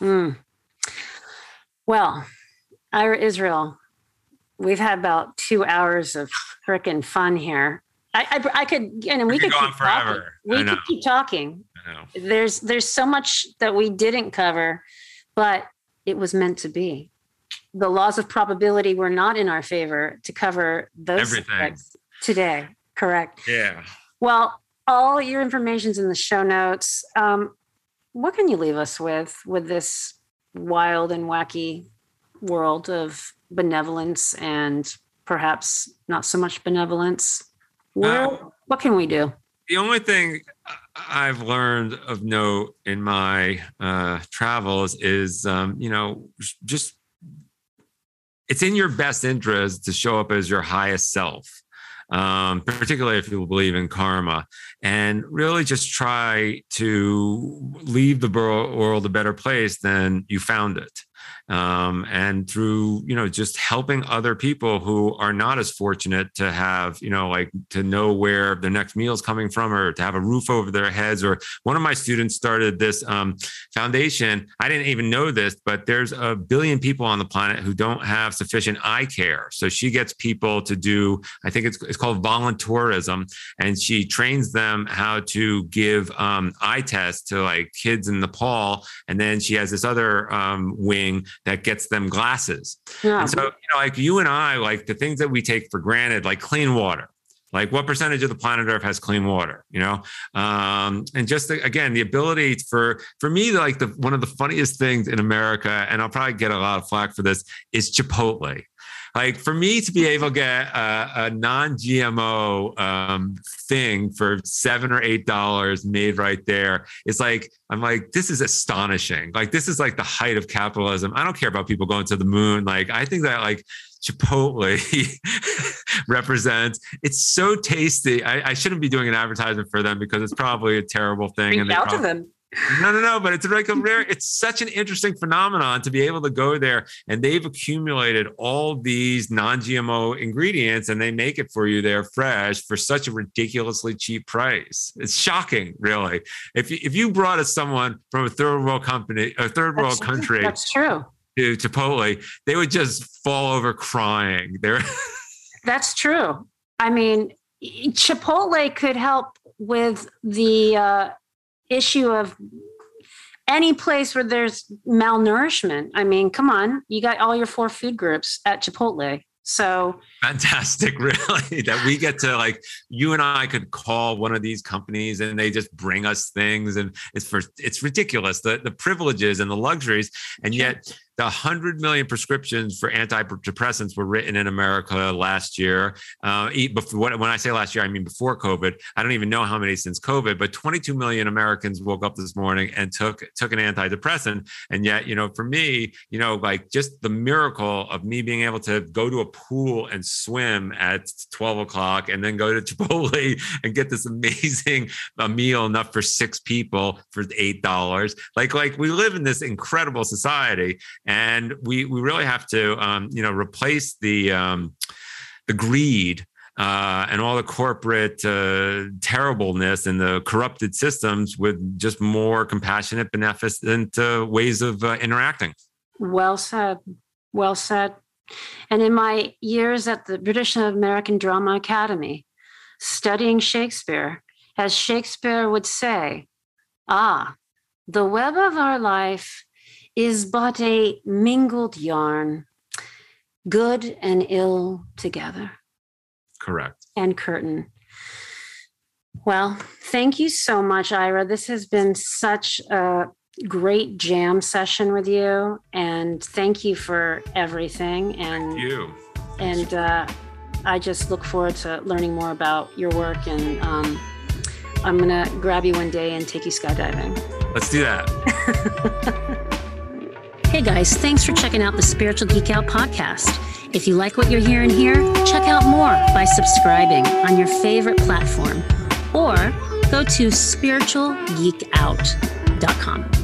mm. well ira israel we've had about two hours of freaking fun here I, I, I could, and we, we could, keep on forever. Talking. We could keep talking. There's, there's so much that we didn't cover, but it was meant to be the laws of probability were not in our favor to cover those today. Correct. Yeah. Well, all your information's in the show notes. Um, what can you leave us with with this wild and wacky world of benevolence and perhaps not so much benevolence? Well, uh, what can we do? The only thing I've learned of note in my uh, travels is, um, you know, just it's in your best interest to show up as your highest self um, particularly if you believe in karma, and really just try to leave the world a better place than you found it um, and through you know just helping other people who are not as fortunate to have you know like to know where their next meal is coming from or to have a roof over their heads or one of my students started this um, foundation. I didn't even know this but there's a billion people on the planet who don't have sufficient eye care. So she gets people to do i think it's, it's called voluntourism and she trains them how to give um, eye tests to like kids in nepal. And then she has this other um, wing that gets them glasses. Yeah. And so, you know, like you and I, like the things that we take for granted, like clean water. Like what percentage of the planet Earth has clean water? You know, um, and just the, again the ability for for me, like the one of the funniest things in America, and I'll probably get a lot of flack for this, is Chipotle like for me to be able to get a, a non-GMO um, thing for seven or eight dollars made right there, it's like I'm like this is astonishing. Like this is like the height of capitalism. I don't care about people going to the moon. Like I think that like Chipotle represents. It's so tasty. I, I, shouldn't be doing an advertisement for them because it's probably a terrible thing. Reach and out probably, to them. No, no, no. But it's like a rare. It's such an interesting phenomenon to be able to go there, and they've accumulated all these non-GMO ingredients, and they make it for you there fresh for such a ridiculously cheap price. It's shocking, really. If you, if you brought us someone from a third world company, a third world That's- country, That's true. to Chipotle, they would just fall over crying. They're That's true. I mean, Chipotle could help with the uh, issue of any place where there's malnourishment. I mean, come on, you got all your four food groups at Chipotle. So fantastic, really, that we get to like you and I could call one of these companies and they just bring us things, and it's for it's ridiculous the the privileges and the luxuries, and yet the 100 million prescriptions for antidepressants were written in America last year. Uh, before, when I say last year, I mean before COVID. I don't even know how many since COVID, but 22 million Americans woke up this morning and took took an antidepressant. And yet, you know, for me, you know, like just the miracle of me being able to go to a pool and swim at 12 o'clock, and then go to Chipotle and get this amazing a meal enough for six people for eight dollars. Like, like we live in this incredible society and we we really have to um, you know replace the um, the greed uh, and all the corporate uh, terribleness and the corrupted systems with just more compassionate, beneficent uh, ways of uh, interacting. well said. Well said. And in my years at the British American Drama Academy, studying Shakespeare, as Shakespeare would say, ah, the web of our life is but a mingled yarn, good and ill together, Correct. and curtain. Well, thank you so much, Ira. This has been such a great jam session with you, and thank you for everything. And You. and uh, I just look forward to learning more about your work. And um, I'm gonna grab you one day and take you skydiving. Let's do that. Hey guys, thanks for checking out the Spiritual Geek Out podcast. If you like what you're hearing here, check out more by subscribing on your favorite platform or go to spiritualgeekout.com.